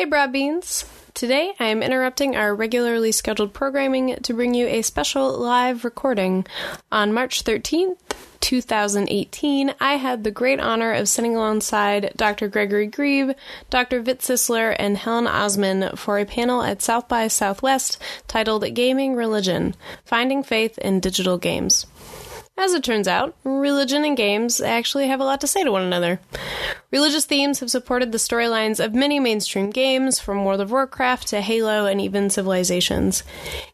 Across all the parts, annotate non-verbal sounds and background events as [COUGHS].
Hey, Broad Beans. Today I am interrupting our regularly scheduled programming to bring you a special live recording. On March 13th, 2018, I had the great honor of sitting alongside Dr. Gregory Grieve, Dr. Vit Sisler, and Helen Osman for a panel at South by Southwest titled Gaming Religion Finding Faith in Digital Games. As it turns out, religion and games actually have a lot to say to one another. Religious themes have supported the storylines of many mainstream games, from World of Warcraft to Halo and even Civilizations.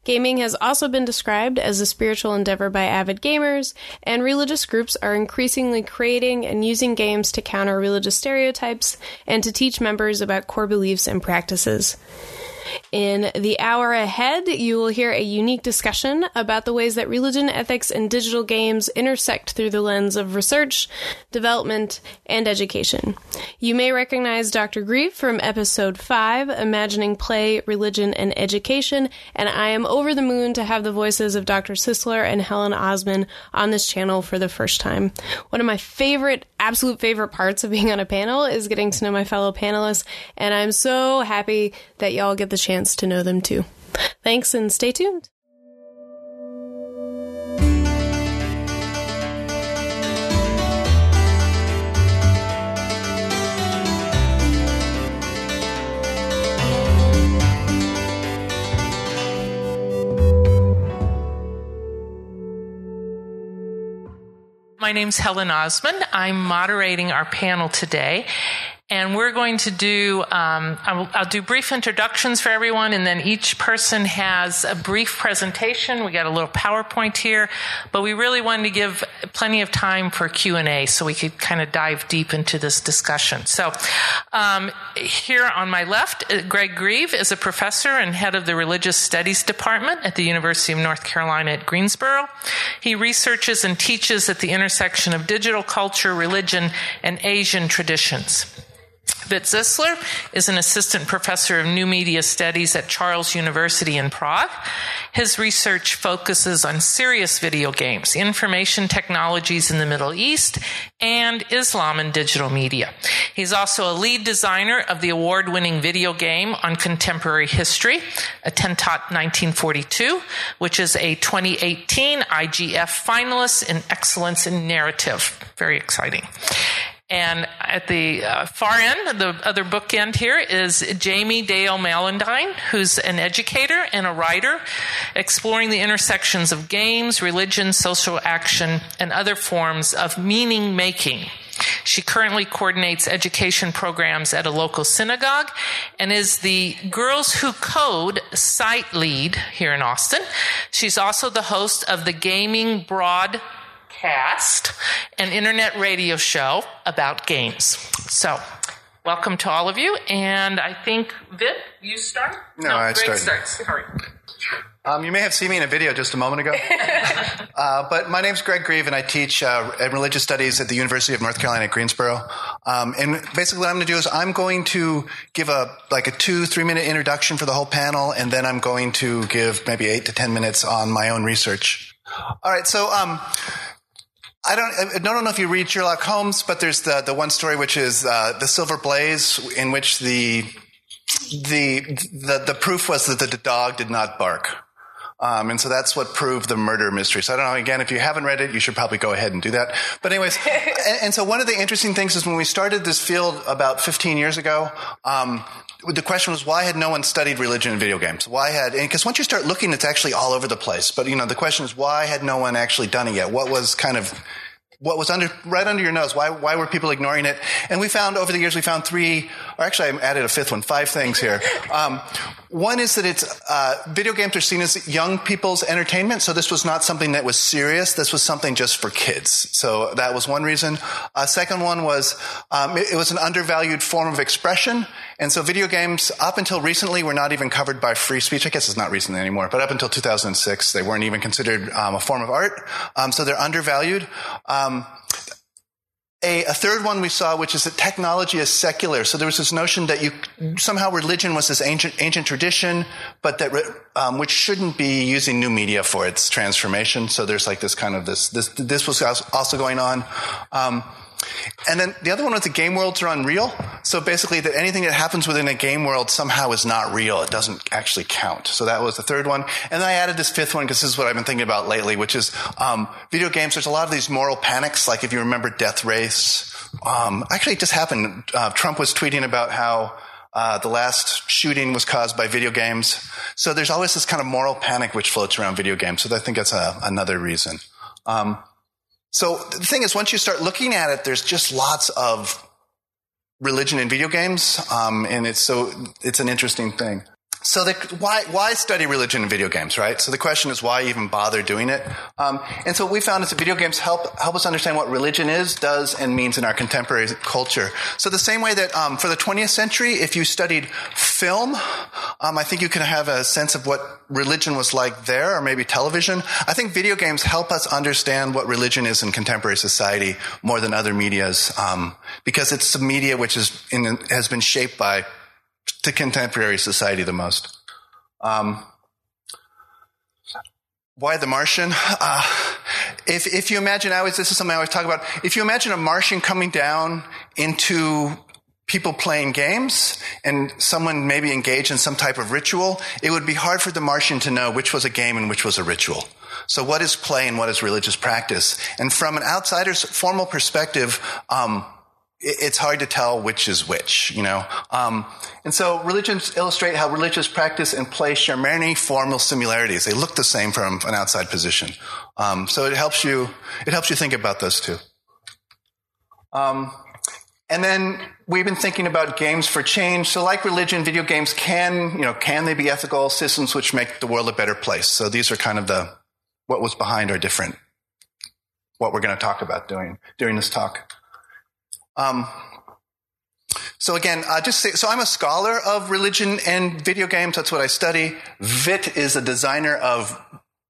Gaming has also been described as a spiritual endeavor by avid gamers, and religious groups are increasingly creating and using games to counter religious stereotypes and to teach members about core beliefs and practices. In the hour ahead, you will hear a unique discussion about the ways that religion, ethics, and digital games intersect through the lens of research, development, and education. You may recognize Dr. Grieve from episode 5, Imagining Play, Religion, and Education, and I am over the moon to have the voices of Dr. Sisler and Helen Osman on this channel for the first time. One of my favorite, absolute favorite parts of being on a panel is getting to know my fellow panelists, and I'm so happy that y'all get the chance to know them too. Thanks and stay tuned. My name's Helen Osman. I'm moderating our panel today. And we're going to do, um, I'll, I'll, do brief introductions for everyone, and then each person has a brief presentation. We got a little PowerPoint here, but we really wanted to give plenty of time for Q&A so we could kind of dive deep into this discussion. So um, here on my left, uh, Greg Grieve is a professor and head of the Religious Studies Department at the University of North Carolina at Greensboro. He researches and teaches at the intersection of digital culture, religion, and Asian traditions. Vit Sisler is an assistant professor of new media studies at Charles University in Prague. His research focuses on serious video games, information technologies in the Middle East, and Islam and digital media. He's also a lead designer of the award winning video game on contemporary history, Attentat 1942, which is a 2018 IGF finalist in excellence in narrative. Very exciting. And at the uh, far end, the other bookend here is Jamie Dale Mallendine, who's an educator and a writer, exploring the intersections of games, religion, social action, and other forms of meaning making. She currently coordinates education programs at a local synagogue and is the Girls Who Code site lead here in Austin. She's also the host of the Gaming Broad Cast, an internet radio show about games. So, welcome to all of you. And I think, Vit, you start? No, no I start. starts. Sorry. Um, you may have seen me in a video just a moment ago. [LAUGHS] uh, but my name's Greg Grieve, and I teach uh, religious studies at the University of North Carolina at Greensboro. Um, and basically, what I'm going to do is I'm going to give a like a two three minute introduction for the whole panel, and then I'm going to give maybe eight to ten minutes on my own research. All right, so um, I don't, I don't know if you read Sherlock Holmes, but there's the, the one story which is uh, the Silver Blaze, in which the, the, the, the proof was that the dog did not bark. Um, and so that's what proved the murder mystery. So I don't know. Again, if you haven't read it, you should probably go ahead and do that. But anyways, [LAUGHS] and, and, so one of the interesting things is when we started this field about 15 years ago, um, the question was why had no one studied religion in video games? Why had because once you start looking, it's actually all over the place. But you know, the question is why had no one actually done it yet? What was kind of what was under right under your nose why why were people ignoring it and we found over the years we found three or actually i added a fifth one five things here um, one is that it's uh, video games are seen as young people's entertainment so this was not something that was serious. This was something just for kids. So that was one reason. Uh, second one was um, it, it was an undervalued form of expression and so video games up until recently were not even covered by free speech. I guess it's not recent anymore but up until 2006 they weren't even considered um, a form of art. Um, so they're undervalued. Um, a, a, third one we saw, which is that technology is secular. So there was this notion that you somehow religion was this ancient ancient tradition, but that um, which shouldn't be using new media for its transformation. So there's like this kind of this this this was also going on. Um, and then the other one was the game worlds are unreal. So basically, that anything that happens within a game world somehow is not real. It doesn't actually count. So that was the third one. And then I added this fifth one because this is what I've been thinking about lately, which is um, video games. There's a lot of these moral panics, like if you remember Death Race. Um, actually, it just happened. Uh, Trump was tweeting about how uh, the last shooting was caused by video games. So there's always this kind of moral panic which floats around video games. So I think that's a, another reason. Um, so the thing is, once you start looking at it, there's just lots of religion in video games, um, and it's so it's an interesting thing. So the, why why study religion in video games, right? So the question is why even bother doing it? Um, and so what we found is that video games help help us understand what religion is, does, and means in our contemporary culture. So the same way that um, for the 20th century, if you studied film, um, I think you can have a sense of what religion was like there, or maybe television. I think video games help us understand what religion is in contemporary society more than other media's, um, because it's a media which is in, has been shaped by to contemporary society the most. Um, why the Martian? Uh, if, if you imagine, I always, this is something I always talk about. If you imagine a Martian coming down into people playing games and someone maybe engaged in some type of ritual, it would be hard for the Martian to know which was a game and which was a ritual. So what is play and what is religious practice? And from an outsider's formal perspective, um, it's hard to tell which is which, you know. Um, and so religions illustrate how religious practice and play share many formal similarities. They look the same from an outside position. Um, so it helps you it helps you think about those two. Um, and then we've been thinking about games for change. So like religion, video games can, you know, can they be ethical systems which make the world a better place? So these are kind of the what was behind our different what we're going to talk about doing during this talk. Um, so again, uh, just say, so I'm a scholar of religion and video games. That's what I study. Vit is a designer of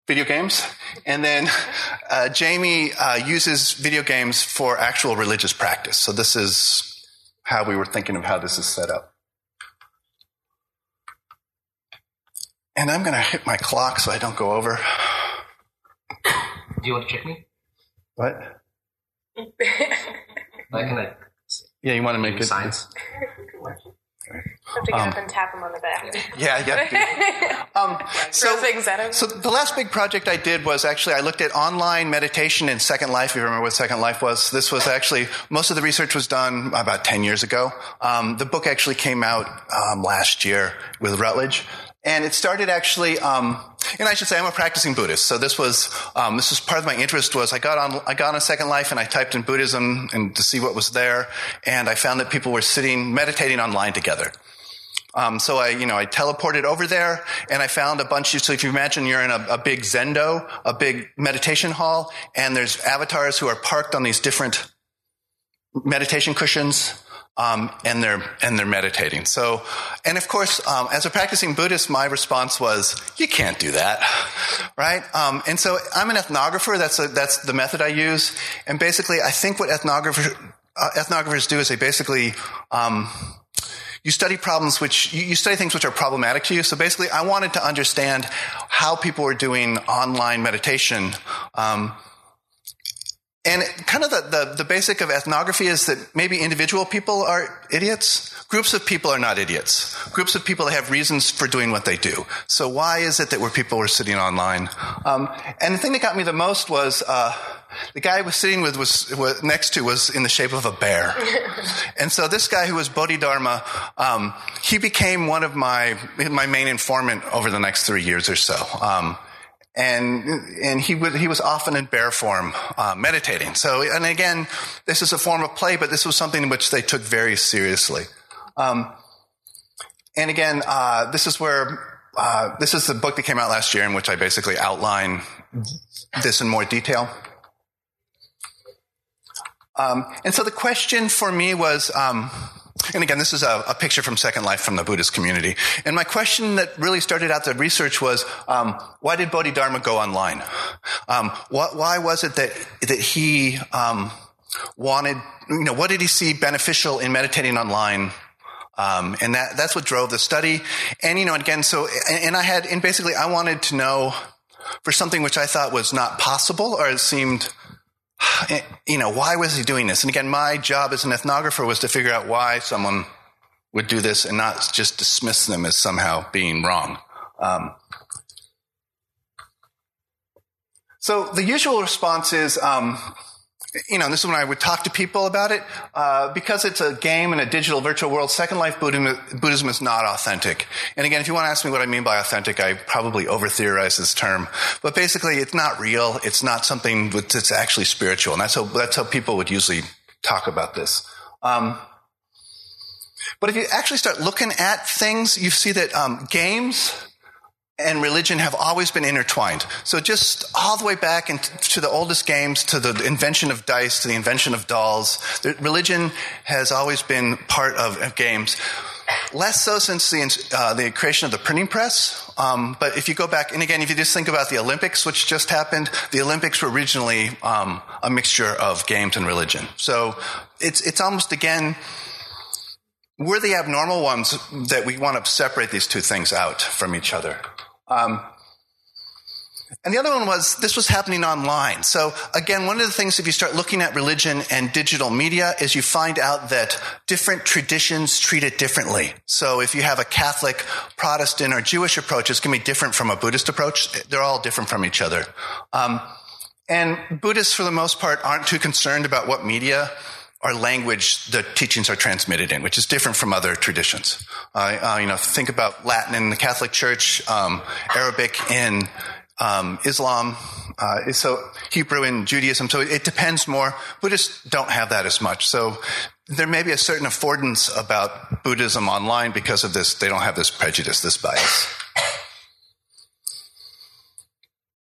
video games, and then [LAUGHS] uh, Jamie uh, uses video games for actual religious practice. So this is how we were thinking of how this is set up. And I'm going to hit my clock so I don't go over. Do you want to check me? What? [LAUGHS] Like, can I Yeah, you want to make do it signs? have to get up and tap him on the back. [LAUGHS] Yeah, yeah. Um, so, things at so the last big project I did was actually I looked at online meditation in Second Life. If you remember what Second Life was, this was actually most of the research was done about ten years ago. Um, the book actually came out um, last year with Routledge, and it started actually. And I should say I'm a practicing Buddhist, so this was um, this was part of my interest. Was I got on I got on Second Life and I typed in Buddhism and to see what was there, and I found that people were sitting meditating online together. Um, so I, you know, I teleported over there and I found a bunch of, so if you imagine you're in a, a big zendo, a big meditation hall, and there's avatars who are parked on these different meditation cushions. Um, and they're and they're meditating. So, and of course, um, as a practicing Buddhist, my response was, "You can't do that, [LAUGHS] right?" Um, and so, I'm an ethnographer. That's a, that's the method I use. And basically, I think what ethnographers uh, ethnographers do is they basically um, you study problems which you, you study things which are problematic to you. So basically, I wanted to understand how people were doing online meditation. Um, and kind of the, the, the basic of ethnography is that maybe individual people are idiots. Groups of people are not idiots. Groups of people have reasons for doing what they do. So why is it that where people were sitting online? Um, and the thing that got me the most was uh, the guy I was sitting with was, was next to was in the shape of a bear. [LAUGHS] and so this guy who was Bodhidharma, um, he became one of my my main informant over the next three years or so. Um, and and he would he was often in bear form uh, meditating. So and again, this is a form of play, but this was something which they took very seriously. Um, and again, uh, this is where uh, this is the book that came out last year, in which I basically outline this in more detail. Um, and so the question for me was, um, and again, this is a, a, picture from Second Life from the Buddhist community. And my question that really started out the research was, um, why did Bodhidharma go online? Um, what, why was it that that he um, wanted? You know, what did he see beneficial in meditating online? Um, and that that's what drove the study. And you know, again, so and, and I had, and basically, I wanted to know for something which I thought was not possible or it seemed [SIGHS] you know, why was he doing this? And again, my job as an ethnographer was to figure out why someone would do this and not just dismiss them as somehow being wrong. Um, so the usual response is, um, you know, this is when I would talk to people about it. Uh, because it's a game in a digital virtual world, Second Life Buddhism, Buddhism is not authentic. And again, if you want to ask me what I mean by authentic, I probably over theorize this term. But basically, it's not real. It's not something that's actually spiritual. And that's how, that's how people would usually talk about this. Um, but if you actually start looking at things, you see that um, games, and religion have always been intertwined. So just all the way back to the oldest games, to the invention of dice, to the invention of dolls, religion has always been part of, games. Less so since the, uh, the creation of the printing press. Um, but if you go back, and again, if you just think about the Olympics, which just happened, the Olympics were originally um, a mixture of games and religion. So it's it's almost again we're the abnormal ones that we want to separate these two things out from each other. Um, and the other one was this was happening online. So again, one of the things if you start looking at religion and digital media is you find out that different traditions treat it differently. So if you have a Catholic, Protestant, or Jewish approach, it's going to be different from a Buddhist approach. They're all different from each other. Um, and Buddhists, for the most part, aren't too concerned about what media our language the teachings are transmitted in, which is different from other traditions. Uh, you know, think about Latin in the Catholic Church, um, Arabic in um, Islam, uh, so Hebrew in Judaism. So it depends more. Buddhists don't have that as much. So there may be a certain affordance about Buddhism online because of this. They don't have this prejudice, this bias.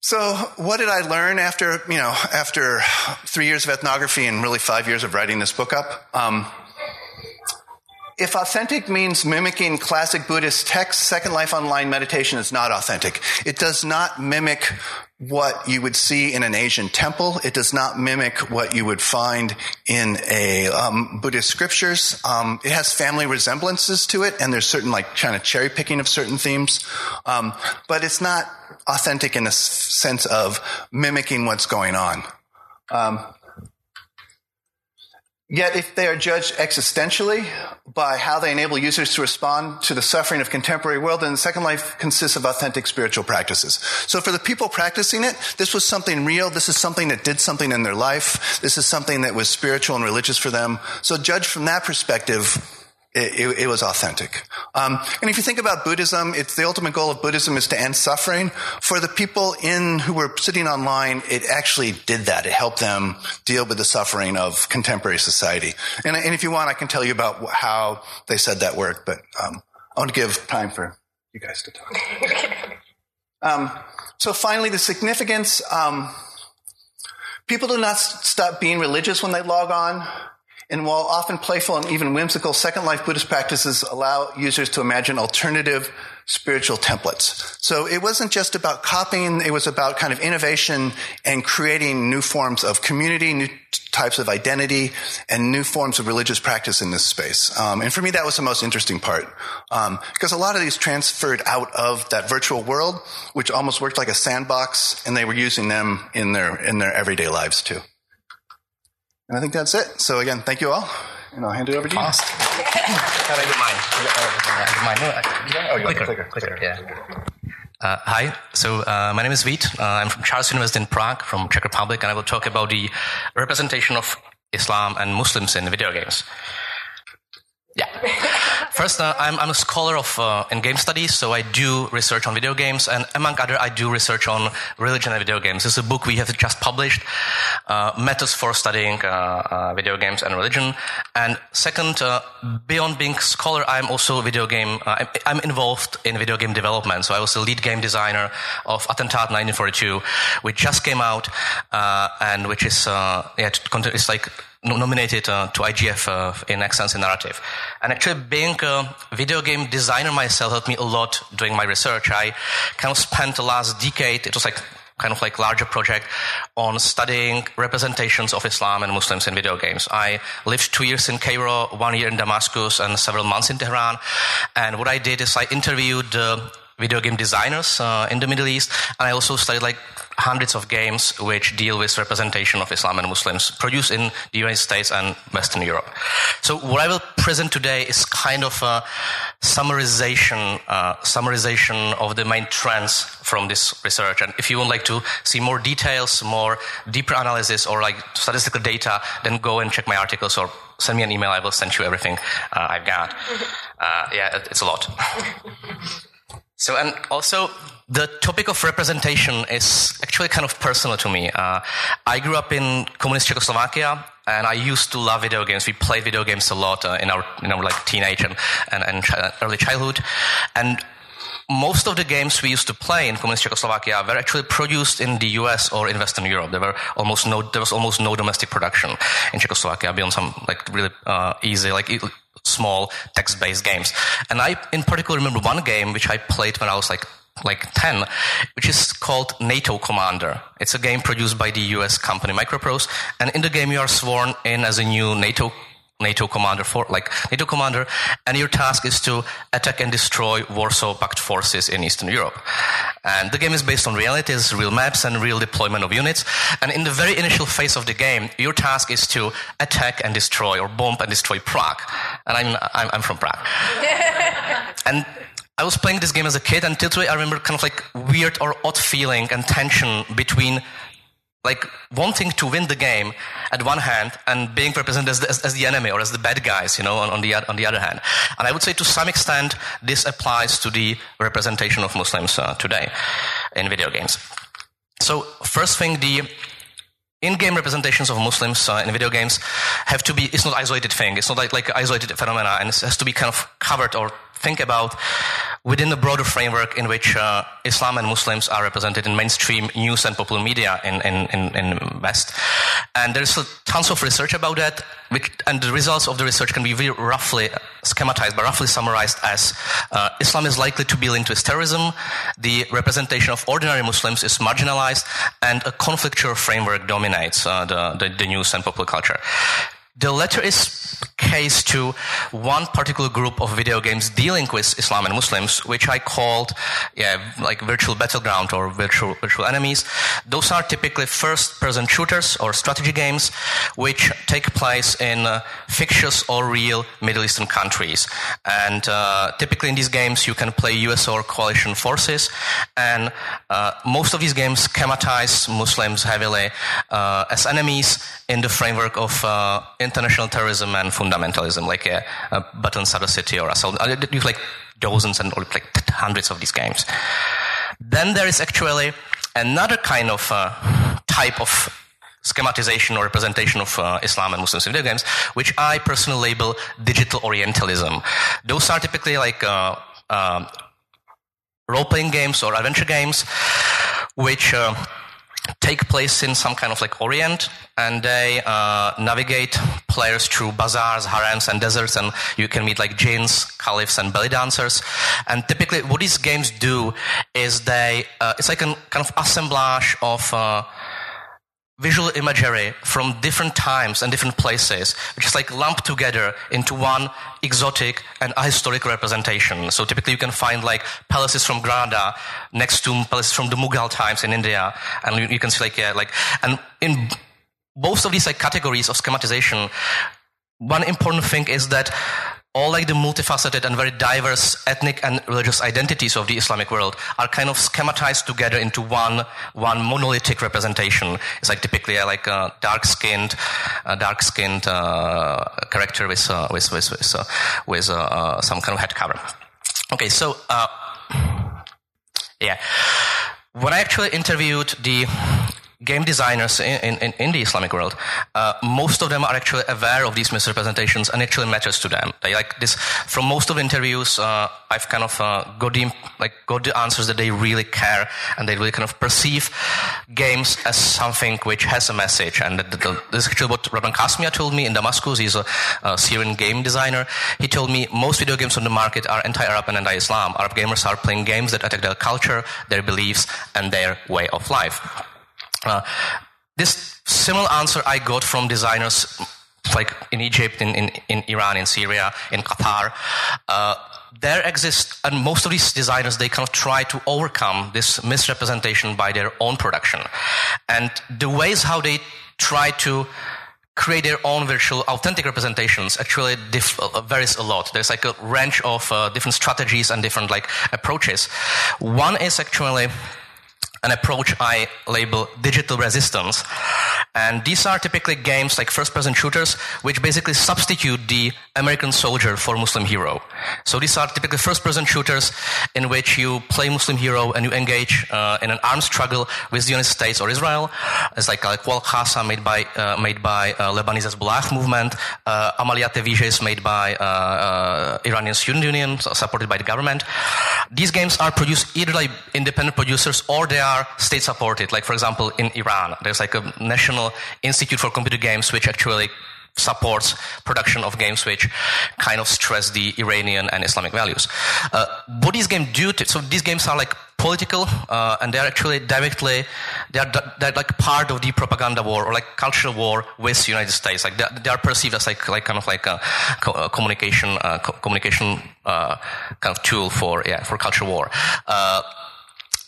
So, what did I learn after, you know, after three years of ethnography and really five years of writing this book up? Um, if authentic means mimicking classic Buddhist texts, Second Life Online meditation is not authentic. It does not mimic what you would see in an Asian temple. It does not mimic what you would find in a um, Buddhist scriptures. Um, it has family resemblances to it, and there's certain like kind of cherry picking of certain themes, um, but it's not authentic in the sense of mimicking what's going on. Um, Yet, if they are judged existentially by how they enable users to respond to the suffering of contemporary world, then Second Life consists of authentic spiritual practices. So for the people practicing it, this was something real. This is something that did something in their life. This is something that was spiritual and religious for them. So judged from that perspective, it, it, it was authentic. Um, and if you think about Buddhism, it's the ultimate goal of Buddhism is to end suffering. For the people in who were sitting online, it actually did that. It helped them deal with the suffering of contemporary society. And, and if you want, I can tell you about how they said that word, but um, I want to give time for you guys to talk. [LAUGHS] um, so finally, the significance. Um, people do not stop being religious when they log on. And while often playful and even whimsical, Second Life Buddhist practices allow users to imagine alternative spiritual templates. So it wasn't just about copying, it was about kind of innovation and creating new forms of community, new types of identity, and new forms of religious practice in this space. Um, and for me, that was the most interesting part. Um, because a lot of these transferred out of that virtual world, which almost worked like a sandbox, and they were using them in their, in their everyday lives too. And I think that's it. So again, thank you all. And I'll hand it over to you. [LAUGHS] Can I get mine? Oh, you clicker, clicker, clicker, yeah. Uh, hi, so uh, my name is Vít. Uh, I'm from Charles University in Prague, from Czech Republic, and I will talk about the representation of Islam and Muslims in video games. Yeah. First, uh, I'm, I'm, a scholar of uh, in game studies, so I do research on video games, and among other, I do research on religion and video games. Is a book we have just published, uh, methods for studying uh, uh, video games and religion. And second, uh, beyond being scholar, I'm also video game. I'm, I'm, involved in video game development, so I was the lead game designer of Attentat 1942, which just came out, and which is yeah, it's like nominated uh, to IGF uh, in Excellence in Narrative. And actually, being a video game designer myself helped me a lot doing my research. I kind of spent the last decade, it was like kind of like larger project on studying representations of Islam and Muslims in video games. I lived two years in Cairo, one year in Damascus, and several months in Tehran. And what I did is I interviewed uh, video game designers uh, in the Middle East, and I also studied like hundreds of games which deal with representation of Islam and Muslims produced in the United States and Western Europe. So what I will present today is kind of a summarization, uh, summarization of the main trends from this research. And if you would like to see more details, more deeper analysis, or like statistical data, then go and check my articles or send me an email. I will send you everything uh, I've got. [LAUGHS] Uh, yeah, it's a lot. [LAUGHS] So, and also, the topic of representation is actually kind of personal to me. Uh, I grew up in communist Czechoslovakia, and I used to love video games. We played video games a lot uh, in our, in our like teenage and, and, and early childhood. And most of the games we used to play in communist Czechoslovakia were actually produced in the US or in Western Europe. There were almost no, there was almost no domestic production in Czechoslovakia beyond some like really uh, easy, like small text-based mm-hmm. games. And I, in particular, remember one game which I played when I was like like 10, which is called NATO Commander. It's a game produced by the US company Microprose. And in the game, you are sworn in as a new NATO NATO commander for like NATO commander, and your task is to attack and destroy Warsaw Pact forces in Eastern Europe. And the game is based on realities, real maps, and real deployment of units. And in the very initial phase of the game, your task is to attack and destroy or bomb and destroy Prague. And I'm I'm, I'm from Prague. [LAUGHS] and I was playing this game as a kid, and till today I remember kind of like weird or odd feeling and tension between like wanting to win the game at one hand and being represented as the, as, as the enemy or as the bad guys, you know, on, on, the, on the other hand. And I would say to some extent this applies to the representation of Muslims uh, today in video games. So first thing, the in-game representations of Muslims uh, in video games have to be, it's not isolated thing. It's not like, like isolated phenomena and it has to be kind of covered or think about within the broader framework in which uh, Islam and Muslims are represented in mainstream news and popular media in, in, in, in West. And there's tons of research about that, which, and the results of the research can be very roughly schematized, but roughly summarized as uh, Islam is likely to be linked with terrorism, the representation of ordinary Muslims is marginalized, and a conflictual framework dominates uh, the, the, the news and popular culture. The latter is case to one particular group of video games dealing with Islam and Muslims, which I called, yeah, like virtual battleground or virtual, virtual enemies. Those are typically first person shooters or strategy games, which take place in uh, fictitious or real Middle Eastern countries. And uh, typically in these games, you can play US or coalition forces. And uh, most of these games schematize Muslims heavily uh, as enemies in the framework of uh, international terrorism and like a, a Button City or a Assault. You like dozens and like hundreds of these games. Then there is actually another kind of uh, type of schematization or representation of uh, Islam and Muslims in video games, which I personally label digital Orientalism. Those are typically like uh, um, role-playing games or adventure games, which uh, take place in some kind of like Orient, and they uh, navigate players through bazaars, harems, and deserts, and you can meet like jinns, caliphs, and belly dancers. And typically, what these games do is they uh, it's like a kind of assemblage of uh, visual imagery from different times and different places, which is like lumped together into one exotic and ahistoric representation. So typically you can find like palaces from Granada next to palaces from the Mughal times in India. And you, you can see like, yeah, like, and in both of these like categories of schematization, one important thing is that all like the multifaceted and very diverse ethnic and religious identities of the Islamic world are kind of schematized together into one one monolithic representation. It's like typically uh, like a dark skinned, dark skinned uh, character with uh, with with with, uh, with uh, uh, some kind of head cover. Okay, so yeah, when I actually interviewed the game designers in, in, in the Islamic world, uh, most of them are actually aware of these misrepresentations and actually matters to them. They like this from most of the interviews. Uh, I've kind of uh, got the like got the answers that they really care and they really kind of perceive games as something which has a message. And the, the, this is actually what Radwan Kasmia told me in Damascus. He's a, a Syrian game designer. He told me most video games on the market are anti-Arab and anti-Islam. Arab gamers are playing games that attack their culture, their beliefs, and their way of life. Uh, this similar answer I got from designers like in Egypt, in, in, in Iran, in Syria, in Qatar. Uh, there exists, and most of these designers, they kind of try to overcome this misrepresentation by their own production. And the ways how they try to create their own virtual authentic representations actually diff- uh, varies a lot. There's like a range of uh, different strategies and different like approaches. One is actually an approach I label digital resistance. And these are typically games like first person shooters, which basically substitute the American soldier for Muslim hero. So these are typically first person shooters in which you play Muslim hero and you engage uh, in an armed struggle with the United States or Israel. It's like, like Wal Khasa made by, uh, made by uh, Lebanese Hezbollah movement. Uh, Amaliyat is made by uh, uh, Iranian Student Union, supported by the government. These games are produced either by independent producers or they are state supported. Like, for example, in Iran, there's like a national institute for computer games which actually supports production of games which kind of stress the Iranian and Islamic values. Uh, what these games do, to, so these games are like political, uh, and they're actually directly, they're, they're like part of the propaganda war or like cultural war with the United States. Like they're, they are perceived as like, like kind of like a, co- communication, uh, co- communication, uh, kind of tool for, yeah, for cultural war.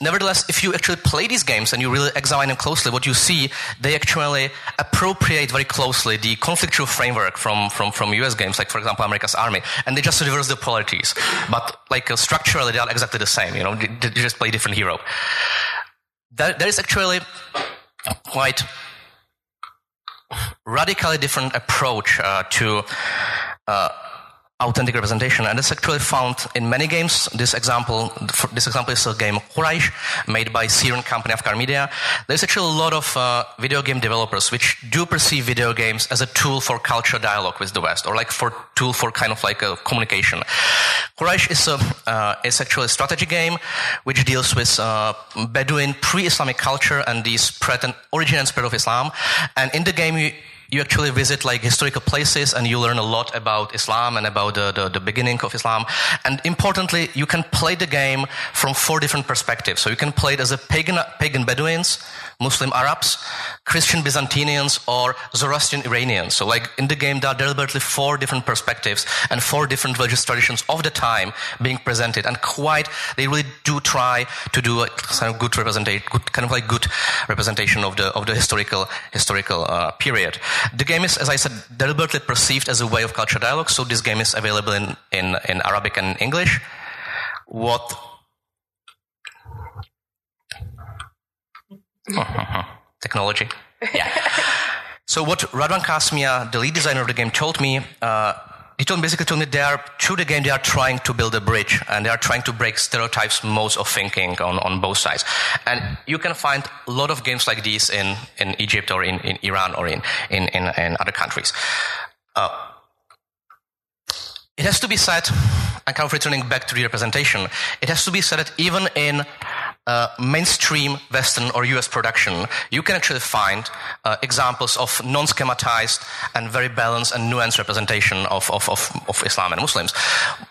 Nevertheless, if you actually play these games and you really examine them closely, what you see, they actually appropriate very closely the conflictual framework from, from, from US games, like for example, America's Army, and they just reverse the polarities. But like uh, structurally, they are exactly the same, you know, they, they just play different hero. There, there is actually quite radically different approach uh, to uh, authentic representation, and it's actually found in many games. This example, this example is a game Quraysh, made by Syrian company Afkar Media. There's actually a lot of uh, video game developers which do perceive video games as a tool for cultural dialogue with the West, or like for tool for kind of like a communication. Quraysh is a uh, is actually a strategy game which deals with uh, Bedouin pre-Islamic culture and the spread and origin and spread of Islam. And in the game, you you actually visit like historical places and you learn a lot about Islam and about the, the, the, beginning of Islam. And importantly, you can play the game from four different perspectives. So you can play it as a pagan, pagan Bedouins, Muslim Arabs, Christian Byzantinians, or Zoroastrian Iranians. So like in the game, there are deliberately four different perspectives and four different religious traditions of the time being presented. And quite, they really do try to do a kind of good representation, good, kind of like good representation of the, of the historical, historical uh, period. The game is, as I said, deliberately perceived as a way of cultural dialogue. So this game is available in, in, in Arabic and English. What Technology. [LAUGHS] Yeah. so what Radwan Kasmia, the lead designer of the game, told me, uh, he told basically told me they are through the game they are trying to build a bridge and they are trying to break stereotypes modes of thinking on, on both sides. And you can find a lot of games like these in, in Egypt or in, in Iran or in, in, in, in other countries. Uh, it has to be said, and kind of returning back to the representation, it has to be said that even in uh, mainstream Western or US production, you can actually find uh, examples of non schematized and very balanced and nuanced representation of, of, of, of, Islam and Muslims.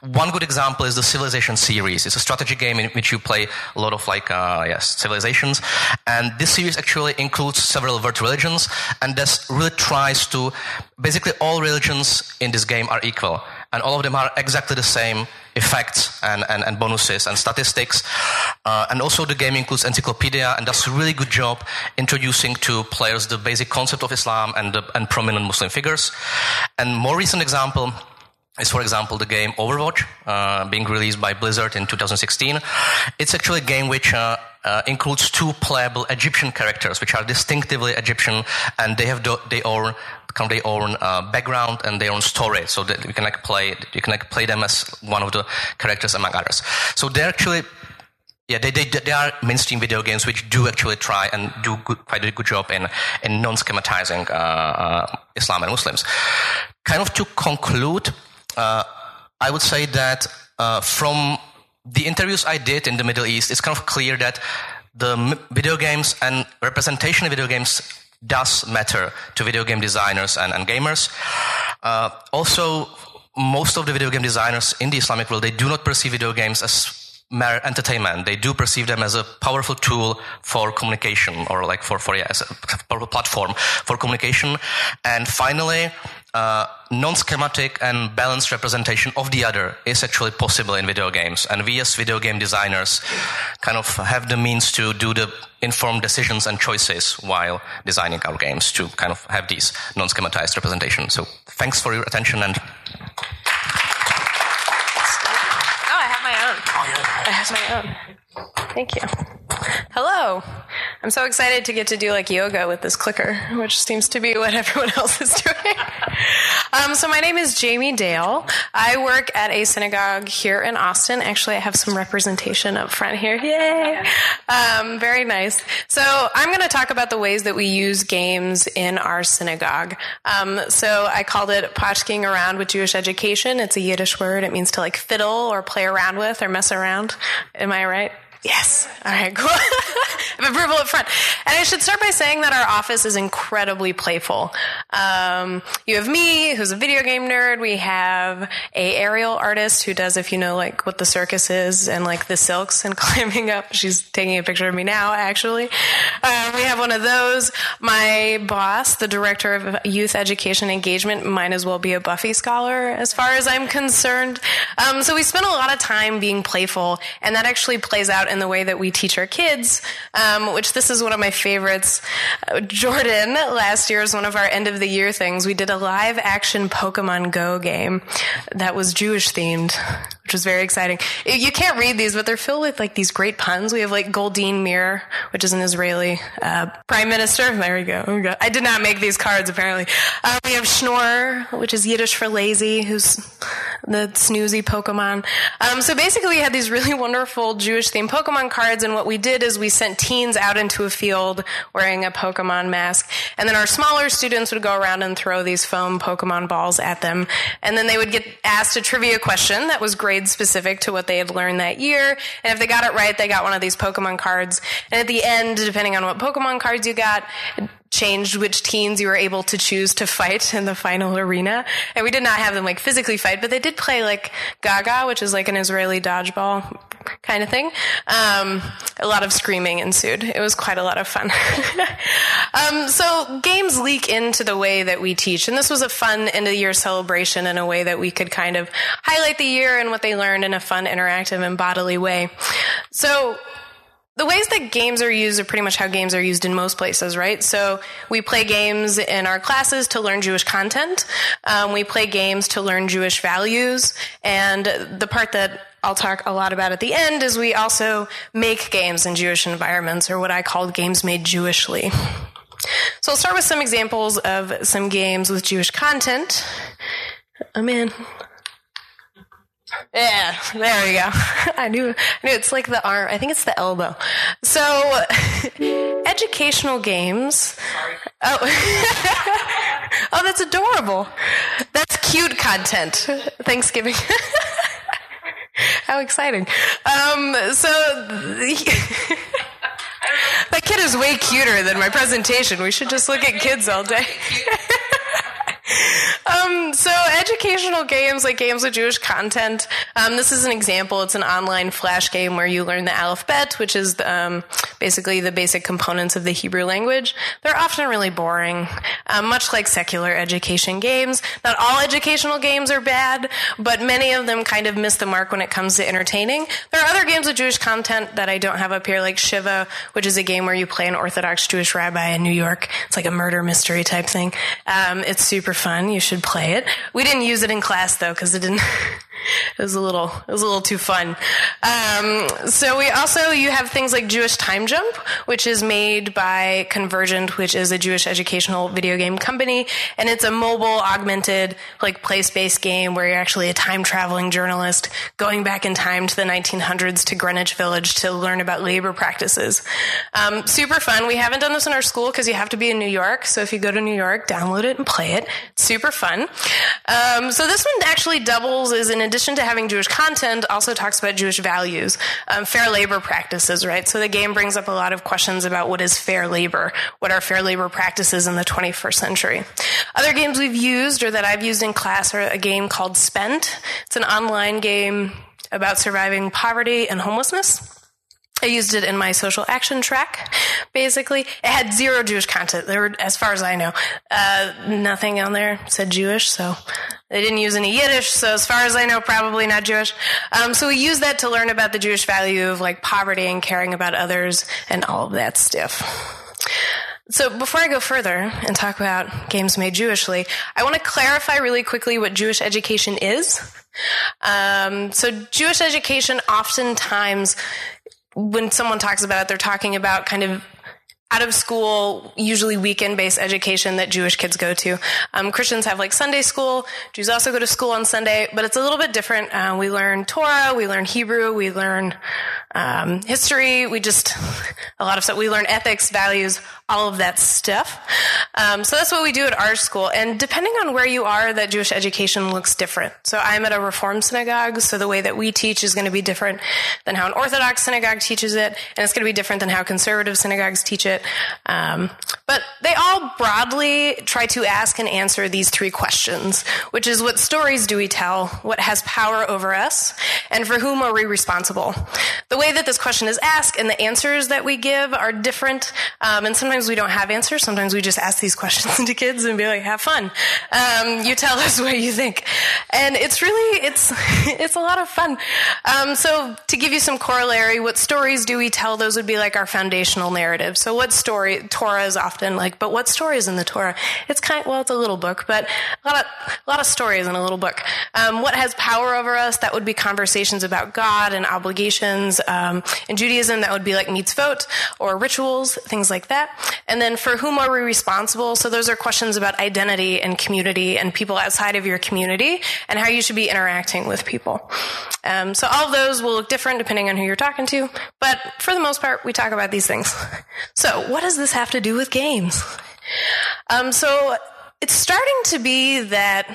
One good example is the Civilization series. It's a strategy game in which you play a lot of like, uh, yes, civilizations. And this series actually includes several world religions and this really tries to, basically all religions in this game are equal and all of them are exactly the same effects and, and, and bonuses and statistics. Uh, and also the game includes encyclopedia and does a really good job introducing to players the basic concept of Islam and, the, and prominent Muslim figures. And more recent example is, for example, the game Overwatch, uh, being released by Blizzard in 2016. It's actually a game which uh, uh, includes two playable Egyptian characters, which are distinctively Egyptian, and they have do- their own kind of their own uh, background and their own story, so that you can like play you can like play them as one of the characters among others. So they're actually yeah, they, they, they are mainstream video games which do actually try and do good, quite a good job in, in non-schematizing uh, uh, Islam and Muslims. Kind of to conclude, uh, I would say that uh, from the interviews I did in the Middle East, it's kind of clear that the video games and representation of video games does matter to video game designers and, and gamers. Uh, also, most of the video game designers in the Islamic world, they do not perceive video games as mere entertainment. They do perceive them as a powerful tool for communication or like for, for yeah, as a platform for communication. And finally, uh, non-schematic and balanced representation of the other is actually possible in video games. And we as video game designers kind of have the means to do the informed decisions and choices while designing our games to kind of have these non-schematized representation. So thanks for your attention and Oh, I have my own. I have my own. Thank you. Hello. I'm so excited to get to do like yoga with this clicker, which seems to be what [LAUGHS] everyone else is doing. um, so my name is Jamie Dale. I work at a synagogue here in Austin. Actually, I have some representation up front here. Yay! Um, very nice. So I'm going to talk about the ways that we use games in our synagogue. Um, so I called it potchking around with Jewish education. It's a Yiddish word. It means to like fiddle or play around with or mess around. Am I right? Yes. All right, cool. [LAUGHS] Approval up front. And I should start by saying that our office is incredibly playful. Um, you have me, who's a video game nerd. We have a aerial artist who does, if you know, like what the circus is and like the silks and [LAUGHS] climbing up. She's taking a picture of me now, actually. Uh, we have one of those. My boss, the director of youth education engagement, might as well be a Buffy scholar as far as I'm concerned. Um, so we spend a lot of time being playful, and that actually plays out in the way that we teach our kids, um, which this is one of my favorites. Uh, Jordan, last year was one of our end of the year things. We did a live action Pokemon Go game that was Jewish themed, which was very exciting. You can't read these, but they're filled with like these great puns. We have like Goldine Mir, which is an Israeli uh, prime minister. There we go. Oh, God. I did not make these cards, apparently. Uh, we have Schnorr, which is Yiddish for lazy, who's the snoozy Pokemon. Um, so basically, we had these really [LAUGHS] wonderful Jewish themed Pokemon cards, and what we did is we sent teens out into a field wearing a Pokemon mask, and then our smaller students would go around and throw these foam Pokemon balls at them, and then they would get asked a trivia question that was grade specific to what they had learned that year, and if they got it right, they got one of these Pokemon cards, and at the end, depending on what Pokemon cards you got, changed which teens you were able to choose to fight in the final arena. And we did not have them like physically fight, but they did play like Gaga, which is like an Israeli dodgeball kind of thing. Um, a lot of screaming ensued. It was quite a lot of fun. [LAUGHS] um, so games leak into the way that we teach, and this was a fun end of the year celebration in a way that we could kind of highlight the year and what they learned in a fun, interactive, and bodily way. So the ways that games are used are pretty much how games are used in most places, right? So we play games in our classes to learn Jewish content. Um, we play games to learn Jewish values. And the part that I'll talk a lot about at the end is we also make games in Jewish environments, or what I call games made Jewishly. So I'll start with some examples of some games with Jewish content. Oh, I'm in. Yeah, there we go. [LAUGHS] I knew, I knew it's like the arm. I think it's the elbow. So, [LAUGHS] educational games. Oh, [LAUGHS] oh, that's adorable. That's cute content. Thanksgiving. How exciting! Um, so. [LAUGHS] that kid is way cuter than my presentation. We should just look at kids all day. [LAUGHS] Um, so educational games, like games with Jewish content. Um, this is an example. It's an online flash game where you learn the alphabet, which is um, basically the basic components of the Hebrew language. They're often really boring, um, much like secular education games. Not all educational games are bad, but many of them kind of miss the mark when it comes to entertaining. There are other games with Jewish content that I don't have up here, like Shiva, which is a game where you play an Orthodox Jewish rabbi in New York. It's like a murder mystery type thing. Um, it's super fun. You should play it. We didn't use it in class though because it didn't. [LAUGHS] it was a little. It was a little too fun. Um, so we also you have things like Jewish Time Jump, which is made by ConverJent, which is a Jewish educational video game company, and it's a mobile augmented like place based game where you're actually a time traveling journalist going back in time to the 1900s to Greenwich Village to learn about labor practices. Um, super fun. We haven't done this in our school because you have to be in New York. So if you go to New York, download it and play it. super fun. Um, so this one actually doubles is in addition to having Jewish content, also talks about Jewish values, um, fair labor practices, right? So the game brings up a lot of questions about what is fair labor, what are fair labor practices in the 21st century. Other games we've used or that I've used in class are a game called Spent. It's an online game about surviving poverty and homelessness. I used it in my social action track. Basically, it had zero Jewish content. There were, as far as I know, uh, nothing on there said Jewish. So they didn't use any Yiddish. So as far as I know, probably not Jewish. Um, so we used that to learn about the Jewish value of like poverty and caring about others and all of that stuff. So before I go further and talk about games made Jewishly, I want to clarify really quickly what Jewish education is. Um, so Jewish education oftentimes when someone talks about it, they're talking about kind of out of school, usually weekend based education that Jewish kids go to. Um, Christians have like Sunday school. Jews also go to school on Sunday, but it's a little bit different. Uh, we learn Torah, we learn Hebrew, we learn um, history. We just a lot of stuff. We learn ethics, values, all of that stuff. Um, so that's what we do at our school. And depending on where you are, that Jewish education looks different. So I'm at a Reform synagogue, so the way that we teach is going to be different than how an Orthodox synagogue teaches it, and it's going to be different than how conservative synagogues teach it. Um, but they all broadly try to ask and answer these three questions, which is what stories do we tell, what has power over us, and for whom are we responsible? The way that this question is asked and the answers that we give are different, um, and sometimes we don't have answers. Sometimes we just ask these [LAUGHS] questions to kids and be like, have fun. Um, you tell us [LAUGHS] what you think. And it's really, it's, [LAUGHS] it's a lot of fun. Um, so to give you some corollary, what stories do we tell? Those would be like our foundational narrative. So what story, Torah is often like, but what story is in the Torah? It's kind, well, it's a little book, but a lot of, a lot of stories in a little book. Um, what has power over us? That would be conversations about God and obligations. Um, in Judaism, that would be like mitzvot or rituals, things like that. And then for whom are we responsible? So those are questions about identity and community and people outside of your community and how you should be interacting with people. Um, so all of those will look different depending on who you're talking to, but for the most part, we talk about these things. [LAUGHS] So what does this have to do with games? Um, so it's starting to be that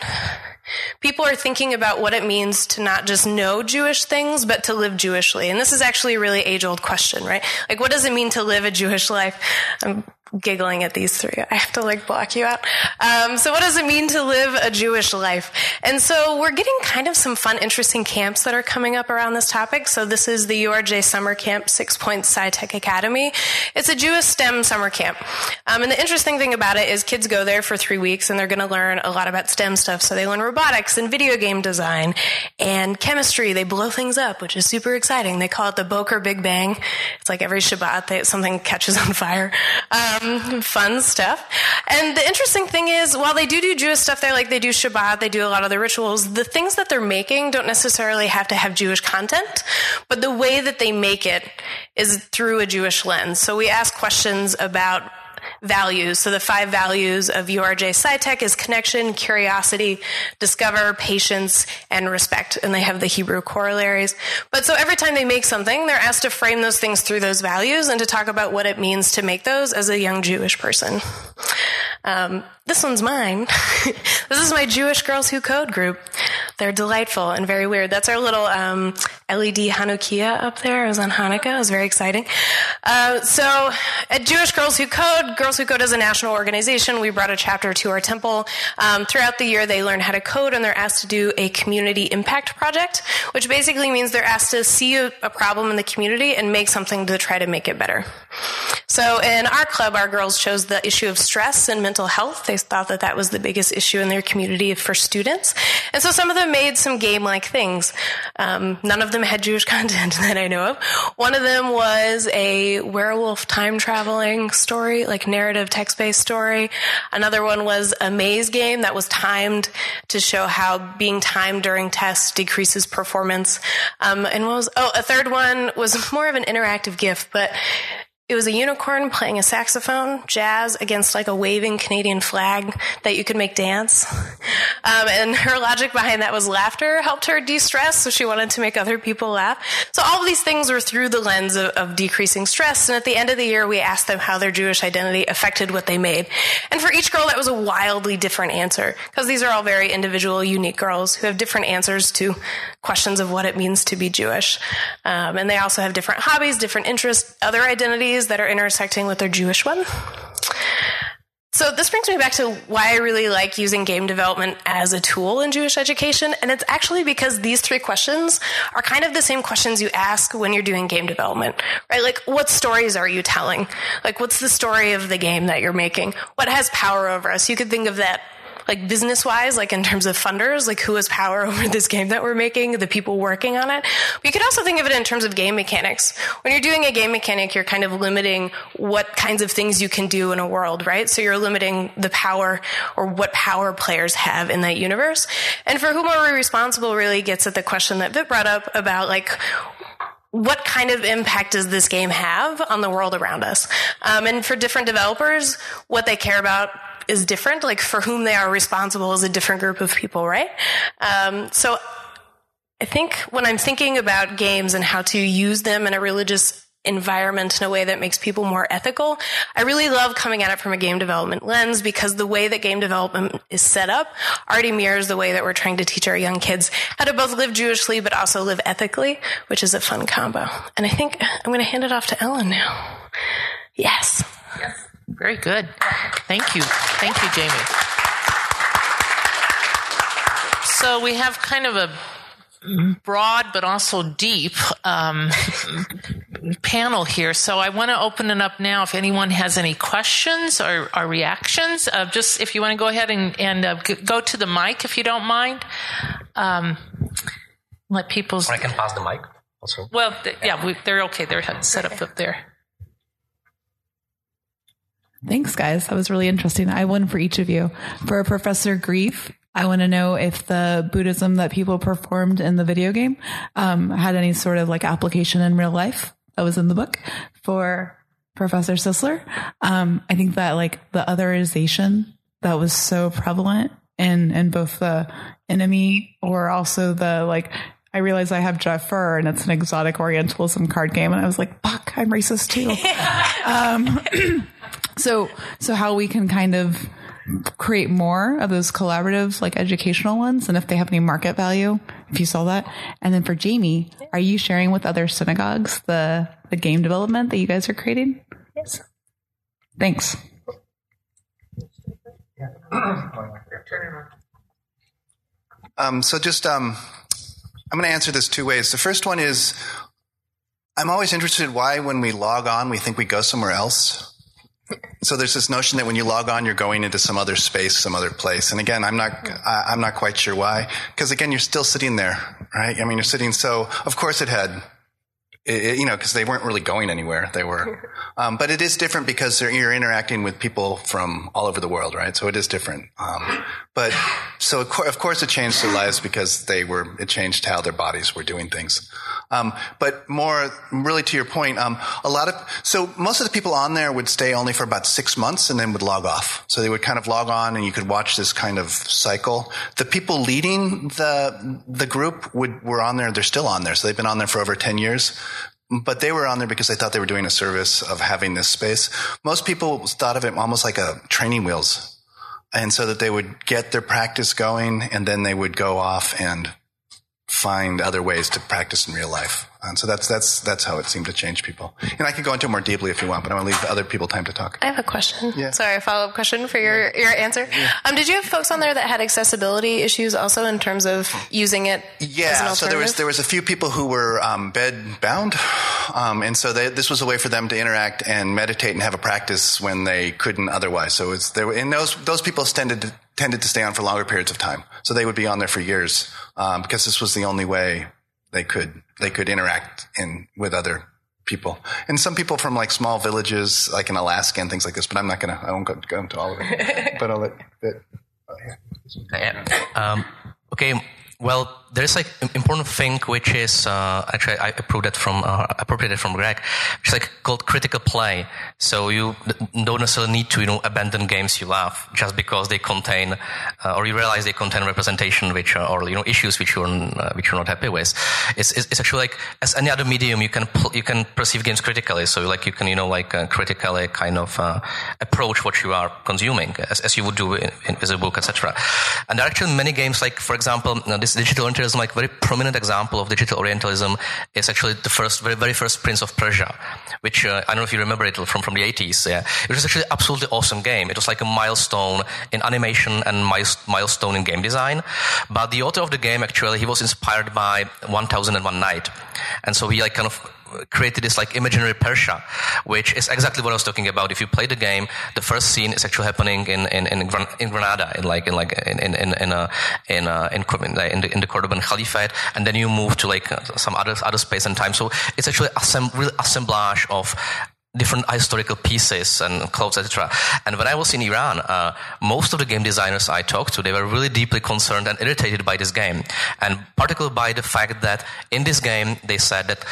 people are thinking about what it means to not just know Jewish things, but to live Jewishly. And this is actually a really age old question, right? Like, what does it mean to live a Jewish life? I'm giggling at these three. I have to like block you out. Um, so what does it mean to live a Jewish life? And so we're getting kind of some fun, interesting camps that are coming up around this topic. So this is the URJ Summer Camp, Six Points SciTech Academy. It's a Jewish STEM summer camp. Um, and the interesting thing about it is kids go there for three weeks and they're going to learn a lot about STEM stuff. So they learn robotics and video game design and chemistry. They blow things up, which is super exciting. They call it the Boker Big Bang. It's like every Shabbat, they, something catches on fire. Um, um, fun stuff. And the interesting thing is, while they do do Jewish stuff there, like they do Shabbat, they do a lot of the rituals, the things that they're making don't necessarily have to have Jewish content, but the way that they make it is through a Jewish lens. So we ask questions about values. So the five values of URJ SciTech is connection, curiosity, discover, patience, and respect. And they have the Hebrew corollaries. But so every time they make something, they're asked to frame those things through those values and to talk about what it means to make those as a young Jewish person. Um, this one's mine. [LAUGHS] this is my Jewish Girls Who Code group. They're delightful and very weird. That's our little um, LED Hanukkah up there. It was on Hanukkah. It was very exciting. Uh, so at Jewish Girls Who Code, Girls Who Code is a national organization. We brought a chapter to our temple. Um, throughout the year, they learn how to code and they're asked to do a community impact project, which basically means they're asked to see a, a problem in the community and make something to try to make it better. So in our club, our girls chose the issue of stress and mental health. They thought that that was the biggest issue in their community for students. And so some of them made some game-like things. Um, none of them had Jewish [LAUGHS] content that I know of. One of them was a werewolf time traveling story, like narrative text-based story. Another one was a maze game that was timed to show how being timed during tests decreases performance. Um, and what was, oh, a third one was [LAUGHS] more of an interactive gift, but it was a unicorn playing a saxophone, jazz against like a waving Canadian flag that you could make dance. Um, and her logic behind that was laughter helped her de-stress, so she wanted to make other people laugh. So all of these things were through the lens of, of decreasing stress. And at the end of the year, we asked them how their Jewish identity affected what they made. And for each girl, that was a wildly different answer because these are all very individual, unique girls who have different answers to questions of what it means to be Jewish. Um, and they also have different hobbies, different interests, other identities that are intersecting with their Jewish one. So this brings me back to why I really like using game development as a tool in Jewish education. And it's actually because these three questions are kind of the same questions you ask when you're doing game development, right? Like, what stories are you telling? Like, what's the story of the game that you're making? What has power over us? You could think of that like business wise, like in terms of funders, like who has power [LAUGHS] over this game that we're making, the people working on it. But you could also think of it in terms of game mechanics. When you're doing a game mechanic, you're kind of limiting what kinds of things you can do in a world, right? So you're limiting the power or what power players have in that universe. And for whom are we responsible really gets at the question that Vit brought up about like, what kind of impact does this game have on the world around us? Um, and for different developers, what they care about is different. Like for whom they are responsible is a different group of people, right? Um, so I think when I'm thinking about games and how to use them in a religious environment in a way that makes people more ethical. I really love coming at it from a game development lens because the way that game development is set up already mirrors the way that we're trying to teach our young kids how to both live Jewishly but also live ethically, which is a fun combo. And I think I'm going to hand it off to Helen now. Yes. Yes. Very good. Thank you. Thank you, Jamie. So we have kind of a broad but also deep um, panel here. So I want to open it up now. If anyone has any questions or, or reactions, uh, just if you want to go ahead and, and uh, go to the mic if you don't mind. Um, let people. I can pass the mic also. Well, th- yeah, we, they're okay. They're set up up there. Thanks, guys. That was really interesting. I won for each of you. For Professor Grieve, I want to know if the Buddhism that people performed in the video game um, had any sort of like application in real life that was in the book. For Professor Sisler, um, I think that like the otherization that was so prevalent in in both the enemy or also the like I realized I have Jaipur and it's an exotic Orientalism card game, and I was like, "Fuck, I'm racist too." [LAUGHS] um, [CLEARS THROAT] so, so how we can kind of create more of those collaborative, like educational ones, and if they have any market value, if you saw that. And then for Jamie, are you sharing with other synagogues the the game development that you guys are creating? Yes. Thanks. Um, so just um, I'm going to answer this two ways. The first one is I'm always interested why when we log on we think we go somewhere else. So there's this notion that when you log on, you're going into some other space, some other place. And again, I'm not, I'm not quite sure why. Because again, you're still sitting there, right? I mean, you're sitting. So of course it had, it, you know, because they weren't really going anywhere. They were, [LAUGHS] um, but it is different because they're, you're interacting with people from all over the world, right? So it is different. Um, but so of, cour- of course it changed their lives because they were, it changed how their bodies were doing things. Um, but more really to your point, um, a lot of so most of the people on there would stay only for about six months and then would log off. So they would kind of log on, and you could watch this kind of cycle. The people leading the the group would were on there. They're still on there, so they've been on there for over ten years. But they were on there because they thought they were doing a service of having this space. Most people thought of it almost like a training wheels, and so that they would get their practice going, and then they would go off and find other ways to practice in real life. And so that's that's that's how it seemed to change people. And I could go into it more deeply if you want, but I want to leave other people time to talk. I have a question. Yeah. Sorry, a follow up question for your, your answer. Um, did you have folks on there that had accessibility issues also in terms of using it Yeah, so there was there was a few people who were um, bed bound, um, and so they, this was a way for them to interact and meditate and have a practice when they couldn't otherwise. So it's there, were- and those those people tended to, tended to stay on for longer periods of time. So they would be on there for years um, because this was the only way they could they could interact in with other people. And some people from like small villages, like in Alaska and things like this. But I'm not gonna I won't go, go into all of it. [LAUGHS] but I'll let. It, Yeah. Um, okay. Well, there's like an important thing which is uh, actually I approved it from uh, appropriated from Greg, which is like called critical play. So you don't necessarily need to you know abandon games you love just because they contain uh, or you realize they contain representation which are, or you know issues which you're uh, which you're not happy with. It's, it's, it's actually like as any other medium you can pl- you can perceive games critically. So like you can you know like uh, critically kind of uh, approach what you are consuming as, as you would do in, in, a book, etc. And there are actually many games like for example this this digital orientalism, like very prominent example of digital orientalism, is actually the first, very, very first Prince of Persia, which uh, I don't know if you remember it from from the 80s. Yeah, it was actually absolutely awesome game. It was like a milestone in animation and milestone in game design. But the author of the game actually he was inspired by 1001 Night, and so he like kind of created this like imaginary Persia, which is exactly what I was talking about. If you play the game, the first scene is actually happening in in, in, in Granada, in like in like in in in, in a in a, in, in the in the Cordoban Caliphate, and then you move to like some other other space and time. So it's actually a real assemblage of different historical pieces and clothes, etc. And when I was in Iran, uh, most of the game designers I talked to, they were really deeply concerned and irritated by this game, and particularly by the fact that in this game they said that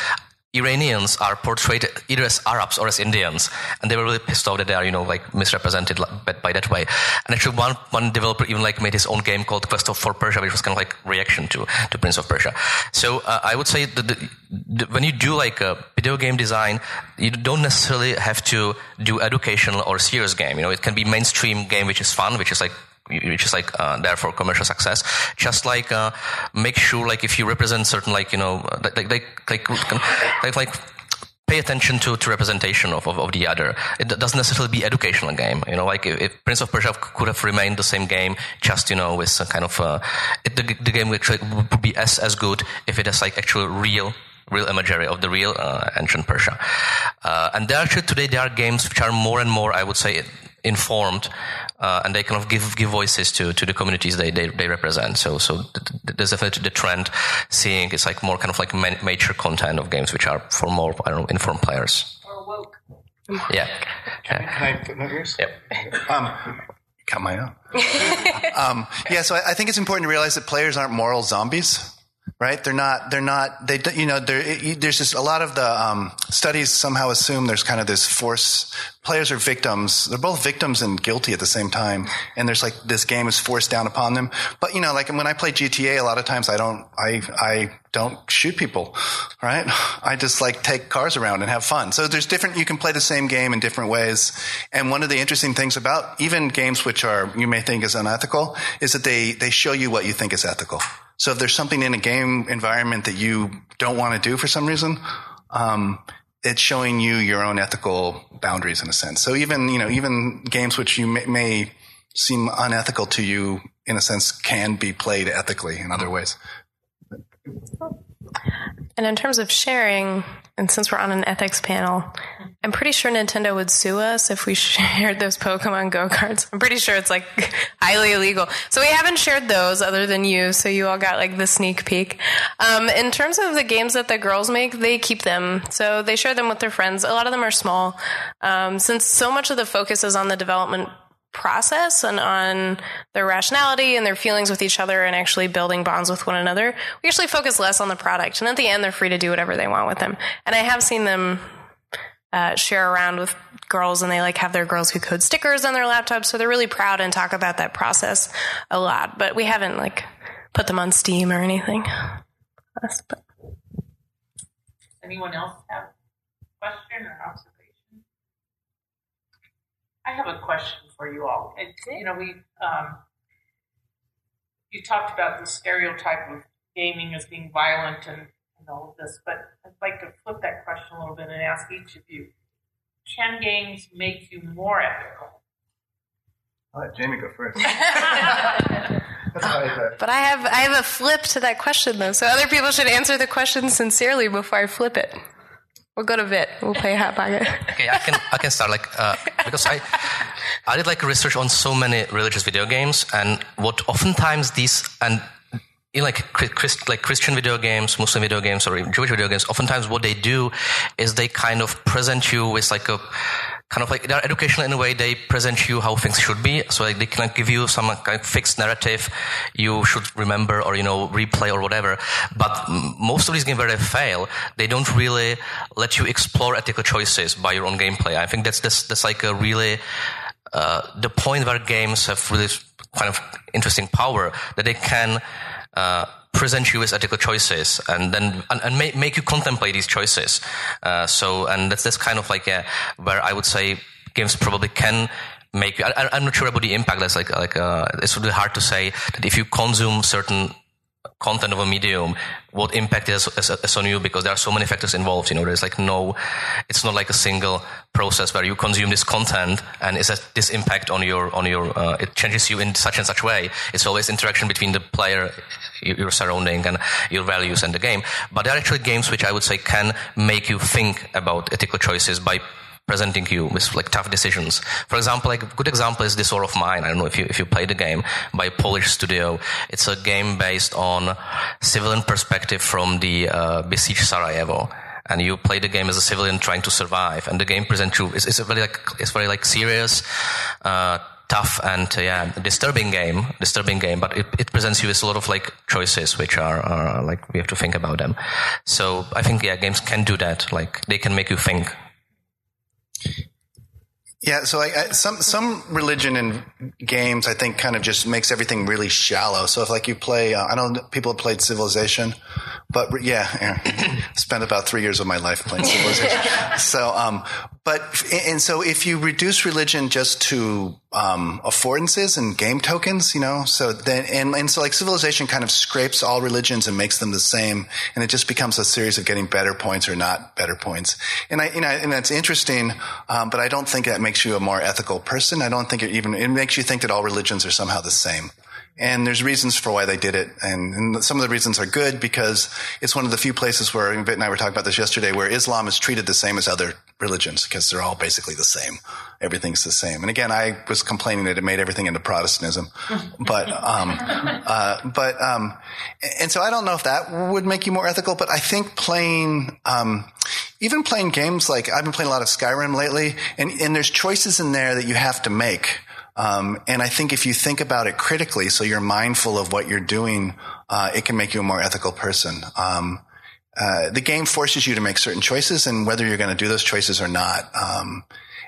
Iranians are portrayed either as Arabs or as Indians, and they were really pissed off that they are, you know, like misrepresented by that way. And actually, one one developer even like made his own game called Quest of for Persia, which was kind of like reaction to to Prince of Persia. So uh, I would say that the, the, when you do like a video game design, you don't necessarily have to do educational or serious game. You know, it can be mainstream game which is fun, which is like which is like uh, there for commercial success. Just like uh, make sure like if you represent certain like you know like like like like, like pay attention to, to representation of, of, of, the other. It doesn't necessarily be educational game. You know, like if, if, Prince of Persia could have remained the same game, just you know, with some kind of uh, it, the, the game would, be as as good if it has like actual real real imagery of the real uh, ancient Persia. Uh, and there actually today there are games which are more and more, I would say, informed uh, and they kind of give give voices to to the communities they they, they represent. So so there's definitely the trend seeing it's like more kind of like mature content of games which are for more I don't know informed players. Or woke. Yeah. Can, can I footnote yours? Yep. Um, got my own. [LAUGHS] um, yeah, so I, I think it's important to realize that players aren't moral zombies right? They're not, they're not, they, you know, there's just a lot of the um, studies somehow assume there's kind of this force. Players are victims. They're both victims and guilty at the same time. And there's like, this game is forced down upon them. But, you know, like when I play GTA, a lot of times I don't, I, I don't shoot people, right? I just like take cars around and have fun. So there's different, you can play the same game in different ways. And one of the interesting things about even games which are, you may think is unethical, is that they, they show you what you think is ethical. So if there's something in a game environment that you don't want to do for some reason, um, it's showing you your own ethical boundaries in a sense. So even, you know, even games which you may, may seem unethical to you in a sense can be played ethically in other ways. And in terms of sharing, and since we're on an ethics panel, I'm pretty sure Nintendo would sue us if we [LAUGHS] shared those Pokemon Go cards. I'm pretty sure it's like [LAUGHS] highly illegal. So we haven't shared those other than you, so you all got like the sneak peek. Um, in terms of the games that the girls make, they keep them. So they share them with their friends. A lot of them are small. Um, since so much of the focus is on the development process and on their rationality and their feelings with each other and actually building bonds with one another. We actually focus less on the product. And at the end, they're free to do whatever they want with them. And I have seen them uh, share around with girls and they like have their girls who code stickers on their laptops. So they're really proud and talk about that process a lot. But we haven't like put them on Steam or anything. Anyone else have a question or observation? I have a question for you all. And, you know, we um, you talked about the stereotype of gaming as being violent and, and all of this, but I'd like to flip that question a little bit and ask each of you: Can games make you more ethical? I'll let Jamie go first. [LAUGHS] but I have I have a flip to that question though, so other people should answer the question sincerely before I flip it. We'll go to Vit. We'll play Hot Pocket. okay, I can I can start like uh, because I I did like research on so many religious video games, and what oftentimes these and in like Christ, like Christian video games, Muslim video games, or Jewish video games, oftentimes what they do is they kind of present you with like a kind of like they're educational in a way they present you how things should be. So like they can give you some kind of fixed narrative you should remember or you know replay or whatever. But most of these games where they fail they don't really let you explore ethical choices by your own gameplay. I think that's that's, that's like a really uh, the point where games have really kind of interesting power that they can uh, present you with ethical choices and then and, and make, make you contemplate these choices. Uh, so and that's that's kind of like a, where I would say games probably can make. I, am not sure about the impact. That's like like uh, it's really hard to say that if you consume certain content of a medium, what impact is, is, is, on you because there are so many factors involved. You know, there's like no, it's not like a single process where you consume this content and is this impact on your, on your, uh, it changes you in such and such way. It's always interaction between the player, your surrounding and your values and the game. But there are actually games which I would say can make you think about ethical choices by presenting you with like tough decisions. For example, like a good example is This War of Mine. I don't know if you if you played the game by Polish studio. It's a game based on civilian perspective from the uh, besieged Sarajevo and you play the game as a civilian trying to survive. And the game presents you it's, it's very like it's very like serious, uh, tough, and uh, yeah, disturbing game. Disturbing game, but it, it, presents you with a lot of like choices, which are, are like we have to think about them. So I think yeah, games can do that. Like they can make you think. Yeah, so I, I, some some religion in games, I think, kind of just makes everything really shallow. So if like you play, uh, I don't know, people have played Civilization, but yeah, yeah [COUGHS] spent about three years of my life playing Civilization. [LAUGHS] so, um, but and so if you reduce religion just to um, affordances and game tokens, you know, so then and and so like Civilization kind of scrapes all religions and makes them the same, and it just becomes a series of getting better points or not better points. And I, you know, and that's interesting, um, but I don't think that makes you a more ethical person. I don't think it even it makes you think that all religions are somehow the same. And there's reasons for why they did it. And, and, some of the reasons are good because it's one of the few places where, Vit and I were talking about this yesterday, where Islam is treated the same as other religions because they're all basically the same. Everything's the same. And again, I was complaining that it made everything into Protestantism. [LAUGHS] but, um, uh, but, um, and so I don't know if that would make you more ethical, but I think playing, um, even playing games like I've been playing a lot of Skyrim lately, and, and there's choices in there that you have to make um, and I think if you think about it critically, so you're mindful of what you're doing, uh, it can make you a more ethical person. Um, uh, the game forces you to make certain choices, and whether you're going to do those choices or not. Um,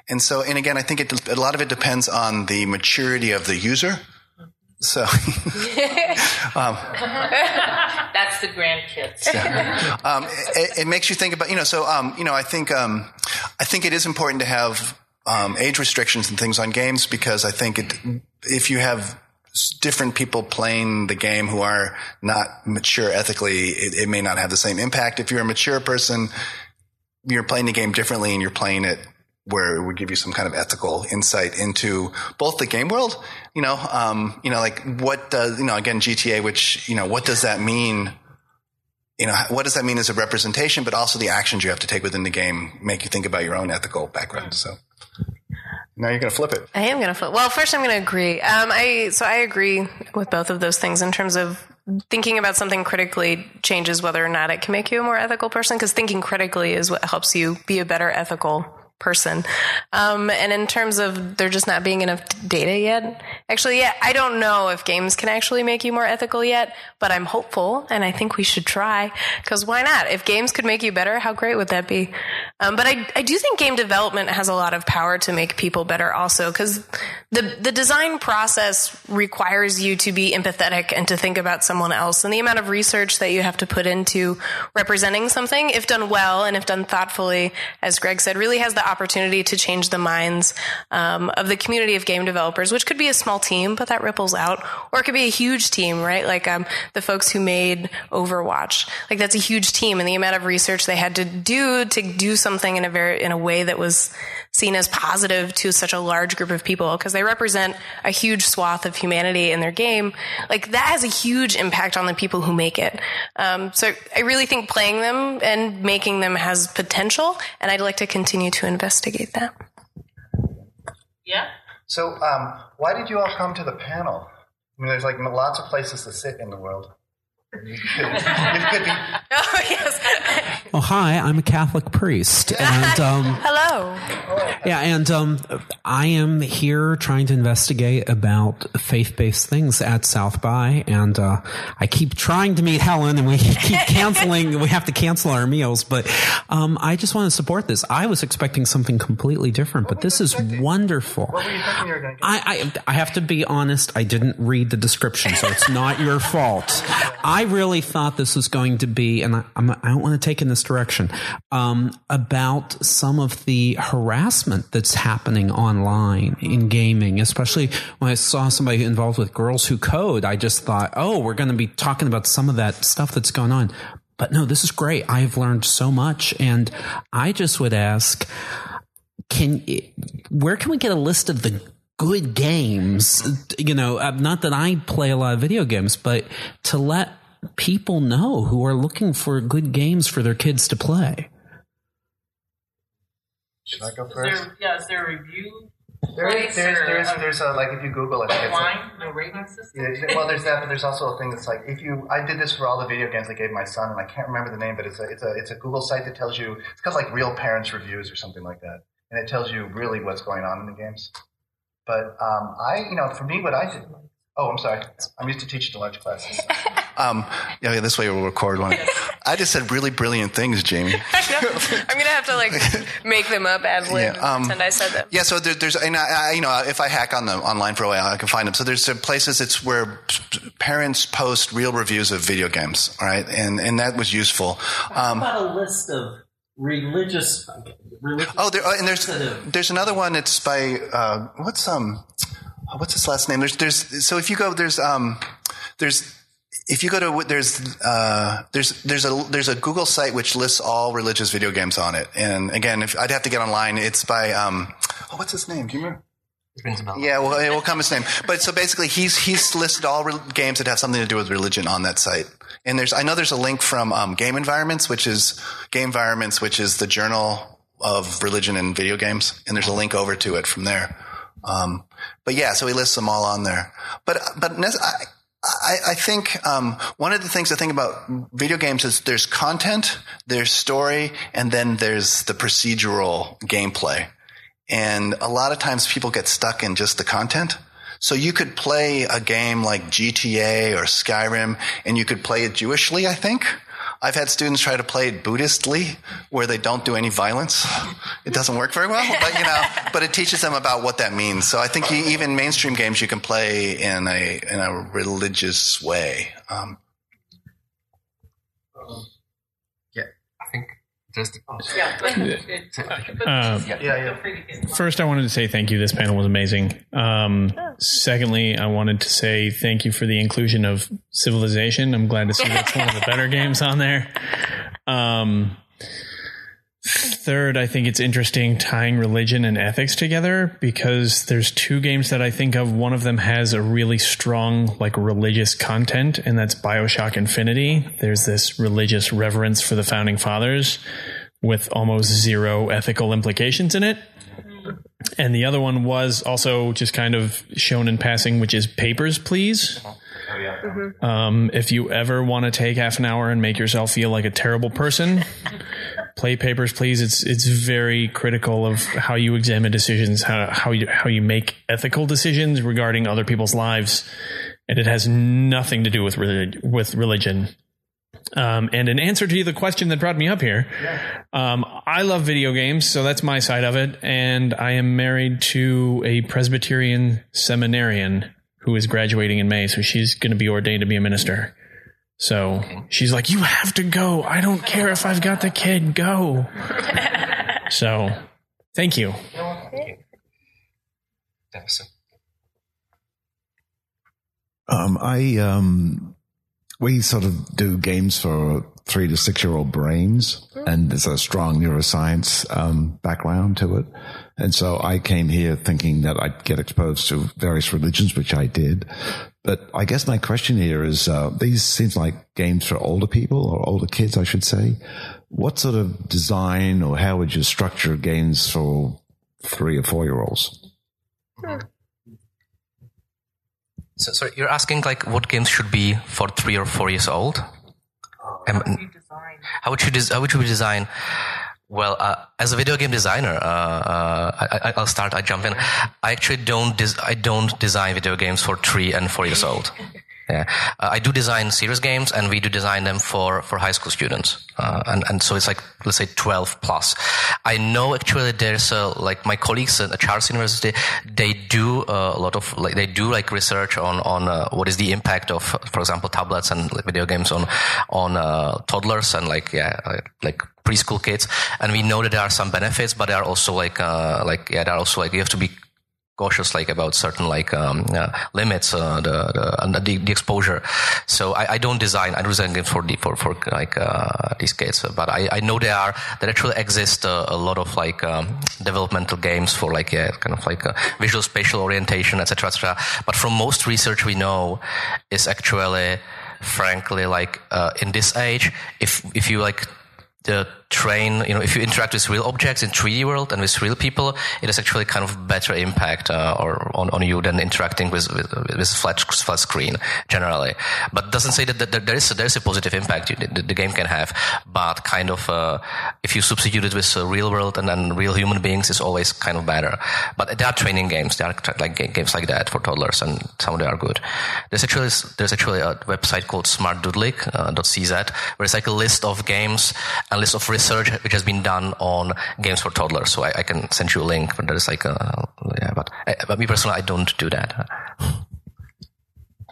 and so, and again, I think it, a lot of it depends on the maturity of the user. So, [LAUGHS] um, [LAUGHS] that's the grandkids. um, it, it, makes you think about, you know. So, um, you know, I think um, I think it is important to have um, age restrictions and things on games because I think it, if you have different people playing the game who are not mature ethically, it, it, may not have the same impact. If you're a mature person, you're playing the game differently and you're playing it where it would give you some kind of ethical insight into both the game world, you know, um, you know, like what does, you know, again, GTA, which, you know, what does that mean? You know, what does that mean as a representation, but also the actions you have to take within the game make you think about your own ethical background. So. Now you're going to flip it. I am going to flip. Well, first I'm going to agree. Um, I so I agree with both of those things in terms of thinking about something critically changes whether or not it can make you a more ethical person. Because thinking critically is what helps you be a better ethical person. Um, and in terms of there just not being enough data yet, actually, yeah, I don't know if games can actually make you more ethical yet, but I'm hopeful and I think we should try because why not? If games could make you better, how great would that be? Um, but I, I do think game development has a lot of power to make people better also because the, the design process requires you to be empathetic and to think about someone else and the amount of research that you have to put into representing something, if done well and if done thoughtfully, as Greg said, really has the opportunity to change the minds um, of the community of game developers, which could be a small team, but that ripples out, or it could be a huge team, right? Like um, the folks who made Overwatch. Like that's a huge team, and the amount of research they had to do to do something in a very in a way that was seen as positive to such a large group of people because they represent a huge swath of humanity in their game. Like that has a huge impact on the people who make it. Um, so I really think playing them and making them has potential, and I'd like to continue to investigate that. Yeah. So, um, why did you all come to the panel? I mean, there's like lots of places to sit in the world. Oh yes. [LAUGHS] Oh hi, I'm a Catholic priest, and um, [LAUGHS] hello. Yeah, and um, I am here trying to investigate about faith-based things at South by, and uh, I keep trying to meet Helen, and we [LAUGHS] keep canceling. we have to cancel our meals, but um, I just want to support this. I was expecting something completely different, but this is wonderful. What were you thinking you were going to? I, I I have to be honest. I didn't read the description, so it's not your fault. I I really thought this was going to be, and I, I'm, I don't want to take in this direction, um, about some of the harassment that's happening online in gaming, especially when I saw somebody involved with Girls Who Code. I just thought, oh, we're going to be talking about some of that stuff that's going on. But no, this is great. I've learned so much. And I just would ask, can, where can we get a list of the good games? You know, uh, not that I play a lot of video games, but to let people know who are looking for good games for their kids to play. Should I go Is first? there, yeah, is there a review? There is, place there's, there's, a there's a, like, if you Google it, it's a, no rating system? Yeah, well, there's that, but there's also a thing that's like if you. I did this for all the video games I gave my son, and I can't remember the name, but it's a it's a it's a Google site that tells you it's called like Real Parents Reviews or something like that, and it tells you really what's going on in the games. But um, I, you know, for me, what I did. Oh, I'm sorry. I'm used to teaching to large classes. [LAUGHS] um, yeah, this way we'll record one. [LAUGHS] I just said really brilliant things, Jamie. [LAUGHS] I'm gonna have to like make them up ad lib Yeah, um, pretend I said them. Yeah, so there, there's, and I, I, you know, if I hack on the online for a while, I can find them. So there's uh, places it's where parents post real reviews of video games, right? And and that was useful. Um, about a list of religious, religious oh, there, oh, and there's there's another one. It's by uh, what's um, oh, what's his last name? There's there's so if you go there's um, there's if you go to there's uh, there's there's a there's a Google site which lists all religious video games on it. And again, if I'd have to get online, it's by um, oh, what's his name? Do you remember? Rings a bell. Yeah, well, it will come his name. But so basically, he's he's listed all re- games that have something to do with religion on that site. And there's I know there's a link from um, Gamevironments, which is Gamevironments, which is the journal of religion and video games, and there's a link over to it from there. Um, but yeah, so he lists them all on there. But but I, I, I think um, one of the things I think about video games is there's content, there's story, and then there's the procedural gameplay. And a lot of times people get stuck in just the content. So you could play a game like GTA or Skyrim and you could play it Jewishly, I think. I've had students try to play it Buddhistly, where they don't do any violence. It doesn't work very well, but you know, [LAUGHS] but it teaches them about what that means. So I think you, even mainstream games you can play in a in a religious way. Um, think Yeah, but it, but Um, yeah, yeah. feel free to get First, I wanted to say thank you. This panel was amazing. Um, secondly, I wanted to say thank you for the inclusion of Civilization. I'm glad to see that's one of the better games on there. Um, third, I think it's interesting tying religion and ethics together because there's two games that I think of. One of them has a really strong, like, religious content, and that's Bioshock Infinity. There's this religious reverence for the founding fathers with almost zero ethical implications in it. And the other one was also just kind of shown in passing, which is Papers, Please. Um, if you ever want to take half an hour and make yourself feel like a terrible person, [LAUGHS] play Papers, Please. It's it's very critical of how you examine decisions, how how you how you make ethical decisions regarding other people's lives, and it has nothing to do with relig- with religion. Um, and in answer to the question that brought me up here, um, I love video games, so that's my side of it. And I am married to a Presbyterian seminarian who is graduating in May, so she's going to be ordained to be a minister. So she's like, "You have to go. I don't care if I've got the kid. Go." [LAUGHS] so, thank you. Davison. Um, I um, we sort of do games for three to six year old brains, and there's a strong neuroscience um, background to it. And so I came here thinking that I'd get exposed to various religions, which I did. But I guess my question here is: uh, these seems like games for older people or older kids, I should say. What sort of design or how would you structure games for three or four year olds? So, so you're asking like what games should be for three or four years old? Um, how would you des- how would you design? Well, uh, as a video game designer, uh, uh, I, I- I'll start. I jump in. I actually don't. Des- I don't design video games for three and four years old. Yeah, uh, I do design serious games, and we do design them for for high school students, uh, and and so it's like let's say twelve plus. I know actually there's a, like my colleagues at Charles University, they do a lot of like they do like research on on uh, what is the impact of, for example, tablets and video games on on uh, toddlers and like yeah uh, like preschool kids, and we know that there are some benefits, but there are also like uh, like yeah there are also like you have to be cautious like about certain like um, uh, limits uh, the, the, the, exposure. So I, I, don't design I don't design games for the, for for like uh, these kids. But I, I know there are there actually exist uh, a lot of like um, developmental games for like yeah kind of like uh, visual spatial orientation etc etc but from most research we know is actually frankly like uh, in this age if if you like the train, you know, if you interact with real objects in 3D world and with real people, it has actually kind of better impact uh, or on, on you than interacting with with, with flat flat screen generally. But doesn't say that, that there is a, there is a positive impact the, the, game can have, but kind of uh, if you substitute it with real world and then real human beings, is always kind of better. But there are training games, there are like games like that for toddlers, and some of them are good. There's actually there's actually a website called smartdoodlik.cz uh, where it's like a list of games and list of research which has been done on games for toddlers. So I, I can send you a link, but there's like a, yeah, but, eh, but me personally, I don't do that.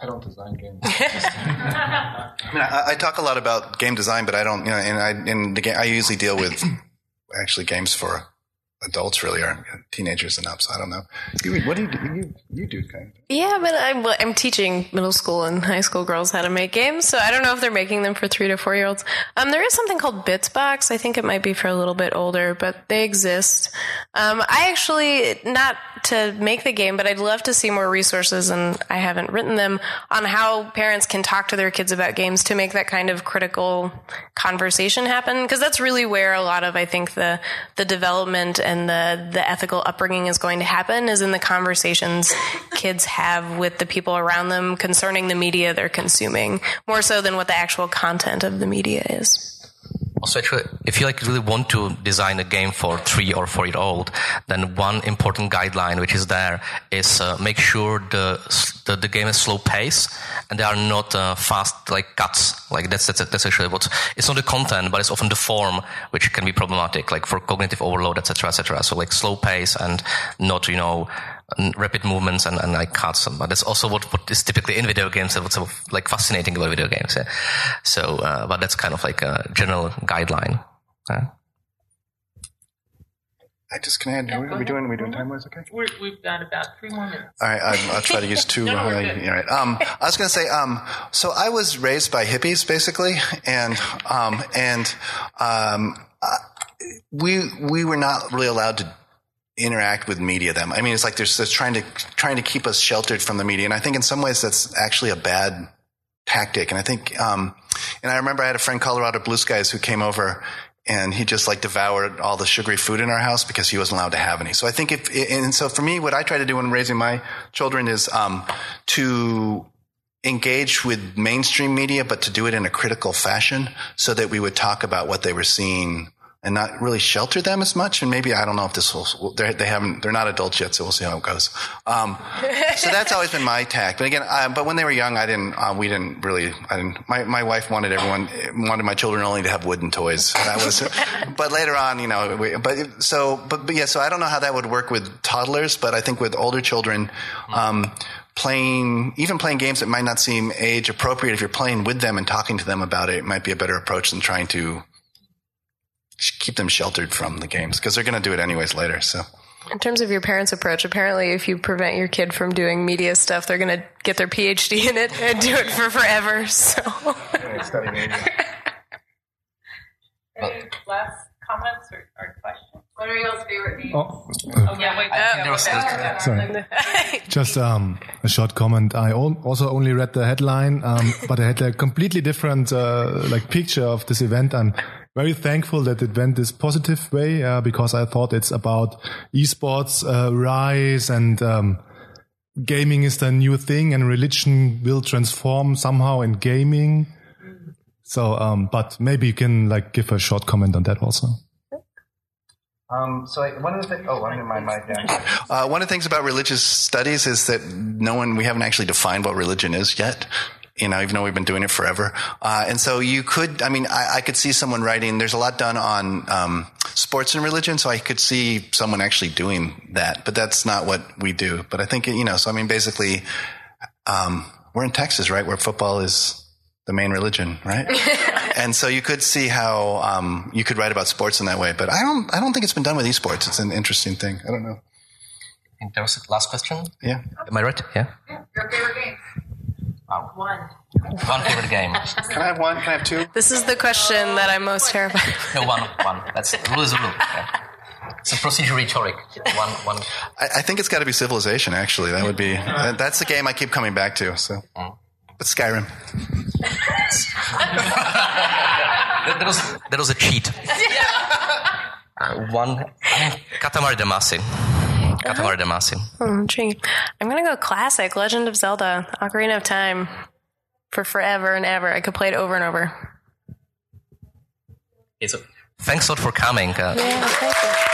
I don't design games. [LAUGHS] I mean, I, I, talk a lot about game design, but I don't, you know, and I, in the game, I usually deal with actually games for adults really are teenagers enough. So I don't know. You, what do you do? You, you do kind of. Yeah, but I'm, I'm teaching middle school and high school girls how to make games. So I don't know if they're making them for three to four year olds. Um, there is something called Bitsbox. I think it might be for a little bit older, but they exist. Um, I actually, not to make the game, but I'd love to see more resources, and I haven't written them, on how parents can talk to their kids about games to make that kind of critical conversation happen. Because that's really where a lot of, I think, the, the development and the, the ethical upbringing is going to happen is in the conversations kids have with the people around them concerning the media they're consuming, more so than what the actual content of the media is. Also, actually, if you like really want to design a game for three or four year old, then one important guideline which is there is uh, make sure the, the, the game is slow pace and there are not uh, fast like cuts. Like that's, that's that's actually what it's not the content, but it's often the form which can be problematic, like for cognitive overload, etc., etc. So like slow pace and not you know rapid movements and, and like cuts. But that's also what, what is typically in video games and what's so, like fascinating about video games. Yeah. So, uh, but that's kind of like a general guideline. Yeah. I just can I add, no, are we doing, are we doing time wise okay? we have got about three more minutes. All right, I'll, I'll try to use [LAUGHS] two. no, uh, all right. Um, I was going to say, um, so I was raised by hippies basically, and, um, and, um, uh, we, we were not really allowed to interact with media them. I mean, it's like they're, they're trying to trying to keep us sheltered from the media, and I think in some ways that's actually a bad tactic. And I think, um, and I remember I had a friend Colorado Blue Skies who came over and he just like devoured all the sugary food in our house because he wasn't allowed to have any. So I think if, and so for me, what I try to do when raising my children is, um, to engage with mainstream media, but to do it in a critical fashion so that we would talk about what they were seeing and not really shelter them as much. And maybe I don't know if this will. They haven't. They're not adults yet, so we'll see how it goes. Um, so that's [LAUGHS] always been my tack. But again, uh, but when they were young, I didn't. Uh, we didn't really. I didn't. My my wife wanted everyone wanted my children only to have wooden toys. That was. [LAUGHS] but later on, you know. We, but so but, but yeah. So I don't know how that would work with toddlers, but I think with older children. Um, playing, even playing games that might not seem age appropriate, if you're playing with them and talking to them about it, it might be a better approach than trying to keep them sheltered from the games because they're going to do it anyways later. So. In terms of your parents' approach, apparently, if you prevent your kid from doing media stuff, they're going to get their PhD in it and do it for forever. So. Any last comments or, or questions? What are y'all's favorite games? Oh, oh yeah, wait. Uh, sorry. Just um, a short comment. I also only read the headline, um, but I had a completely different uh, like picture of this event. I'm very thankful that it went this positive way uh, because I thought it's about esports uh, rise and um, gaming is the new thing and religion will transform somehow in gaming. So, um, but maybe you can like give a short comment on that also. Um, so one of the things, oh, I'm in my mic uh, one of the things about religious studies is that no one, we haven't actually defined what religion is yet. You know, even though we've been doing it forever. Uh, and so you could, I mean, I, I, could see someone writing, there's a lot done on um, sports and religion, so I could see someone actually doing that, but that's not what we do. But I think, you know, so I mean, basically, um, we're in Texas, right, where football is the main religion, right? [LAUGHS] and so you could see how um, you could write about sports in that way. But I don't, I don't think it's been done with esports. It's an interesting thing. I don't know. I think that was the last question. Yeah. Am I right? Yeah. Your favorite game? One. One favorite game. [LAUGHS] Can I have one? Can I have two? This is the question that I'm most terrified. No, one. One. That's rule is a rule. Yeah. It's a procedure rhetoric. One. One. I, I think it's got to be Civilization. Actually, that would be. That's the game I keep coming back to. So, mm. but Skyrim. [LAUGHS] that, was that was a cheat. [LAUGHS] Uh, one. Katamari Damacy. Katamari uh-huh. Damacy. Oh, intriguing. I'm gonna go classic. Legend of Zelda: Ocarina of Time. For forever and ever, I could play it over and over. Okay, so thanks a lot for coming. Uh, yeah, thank you.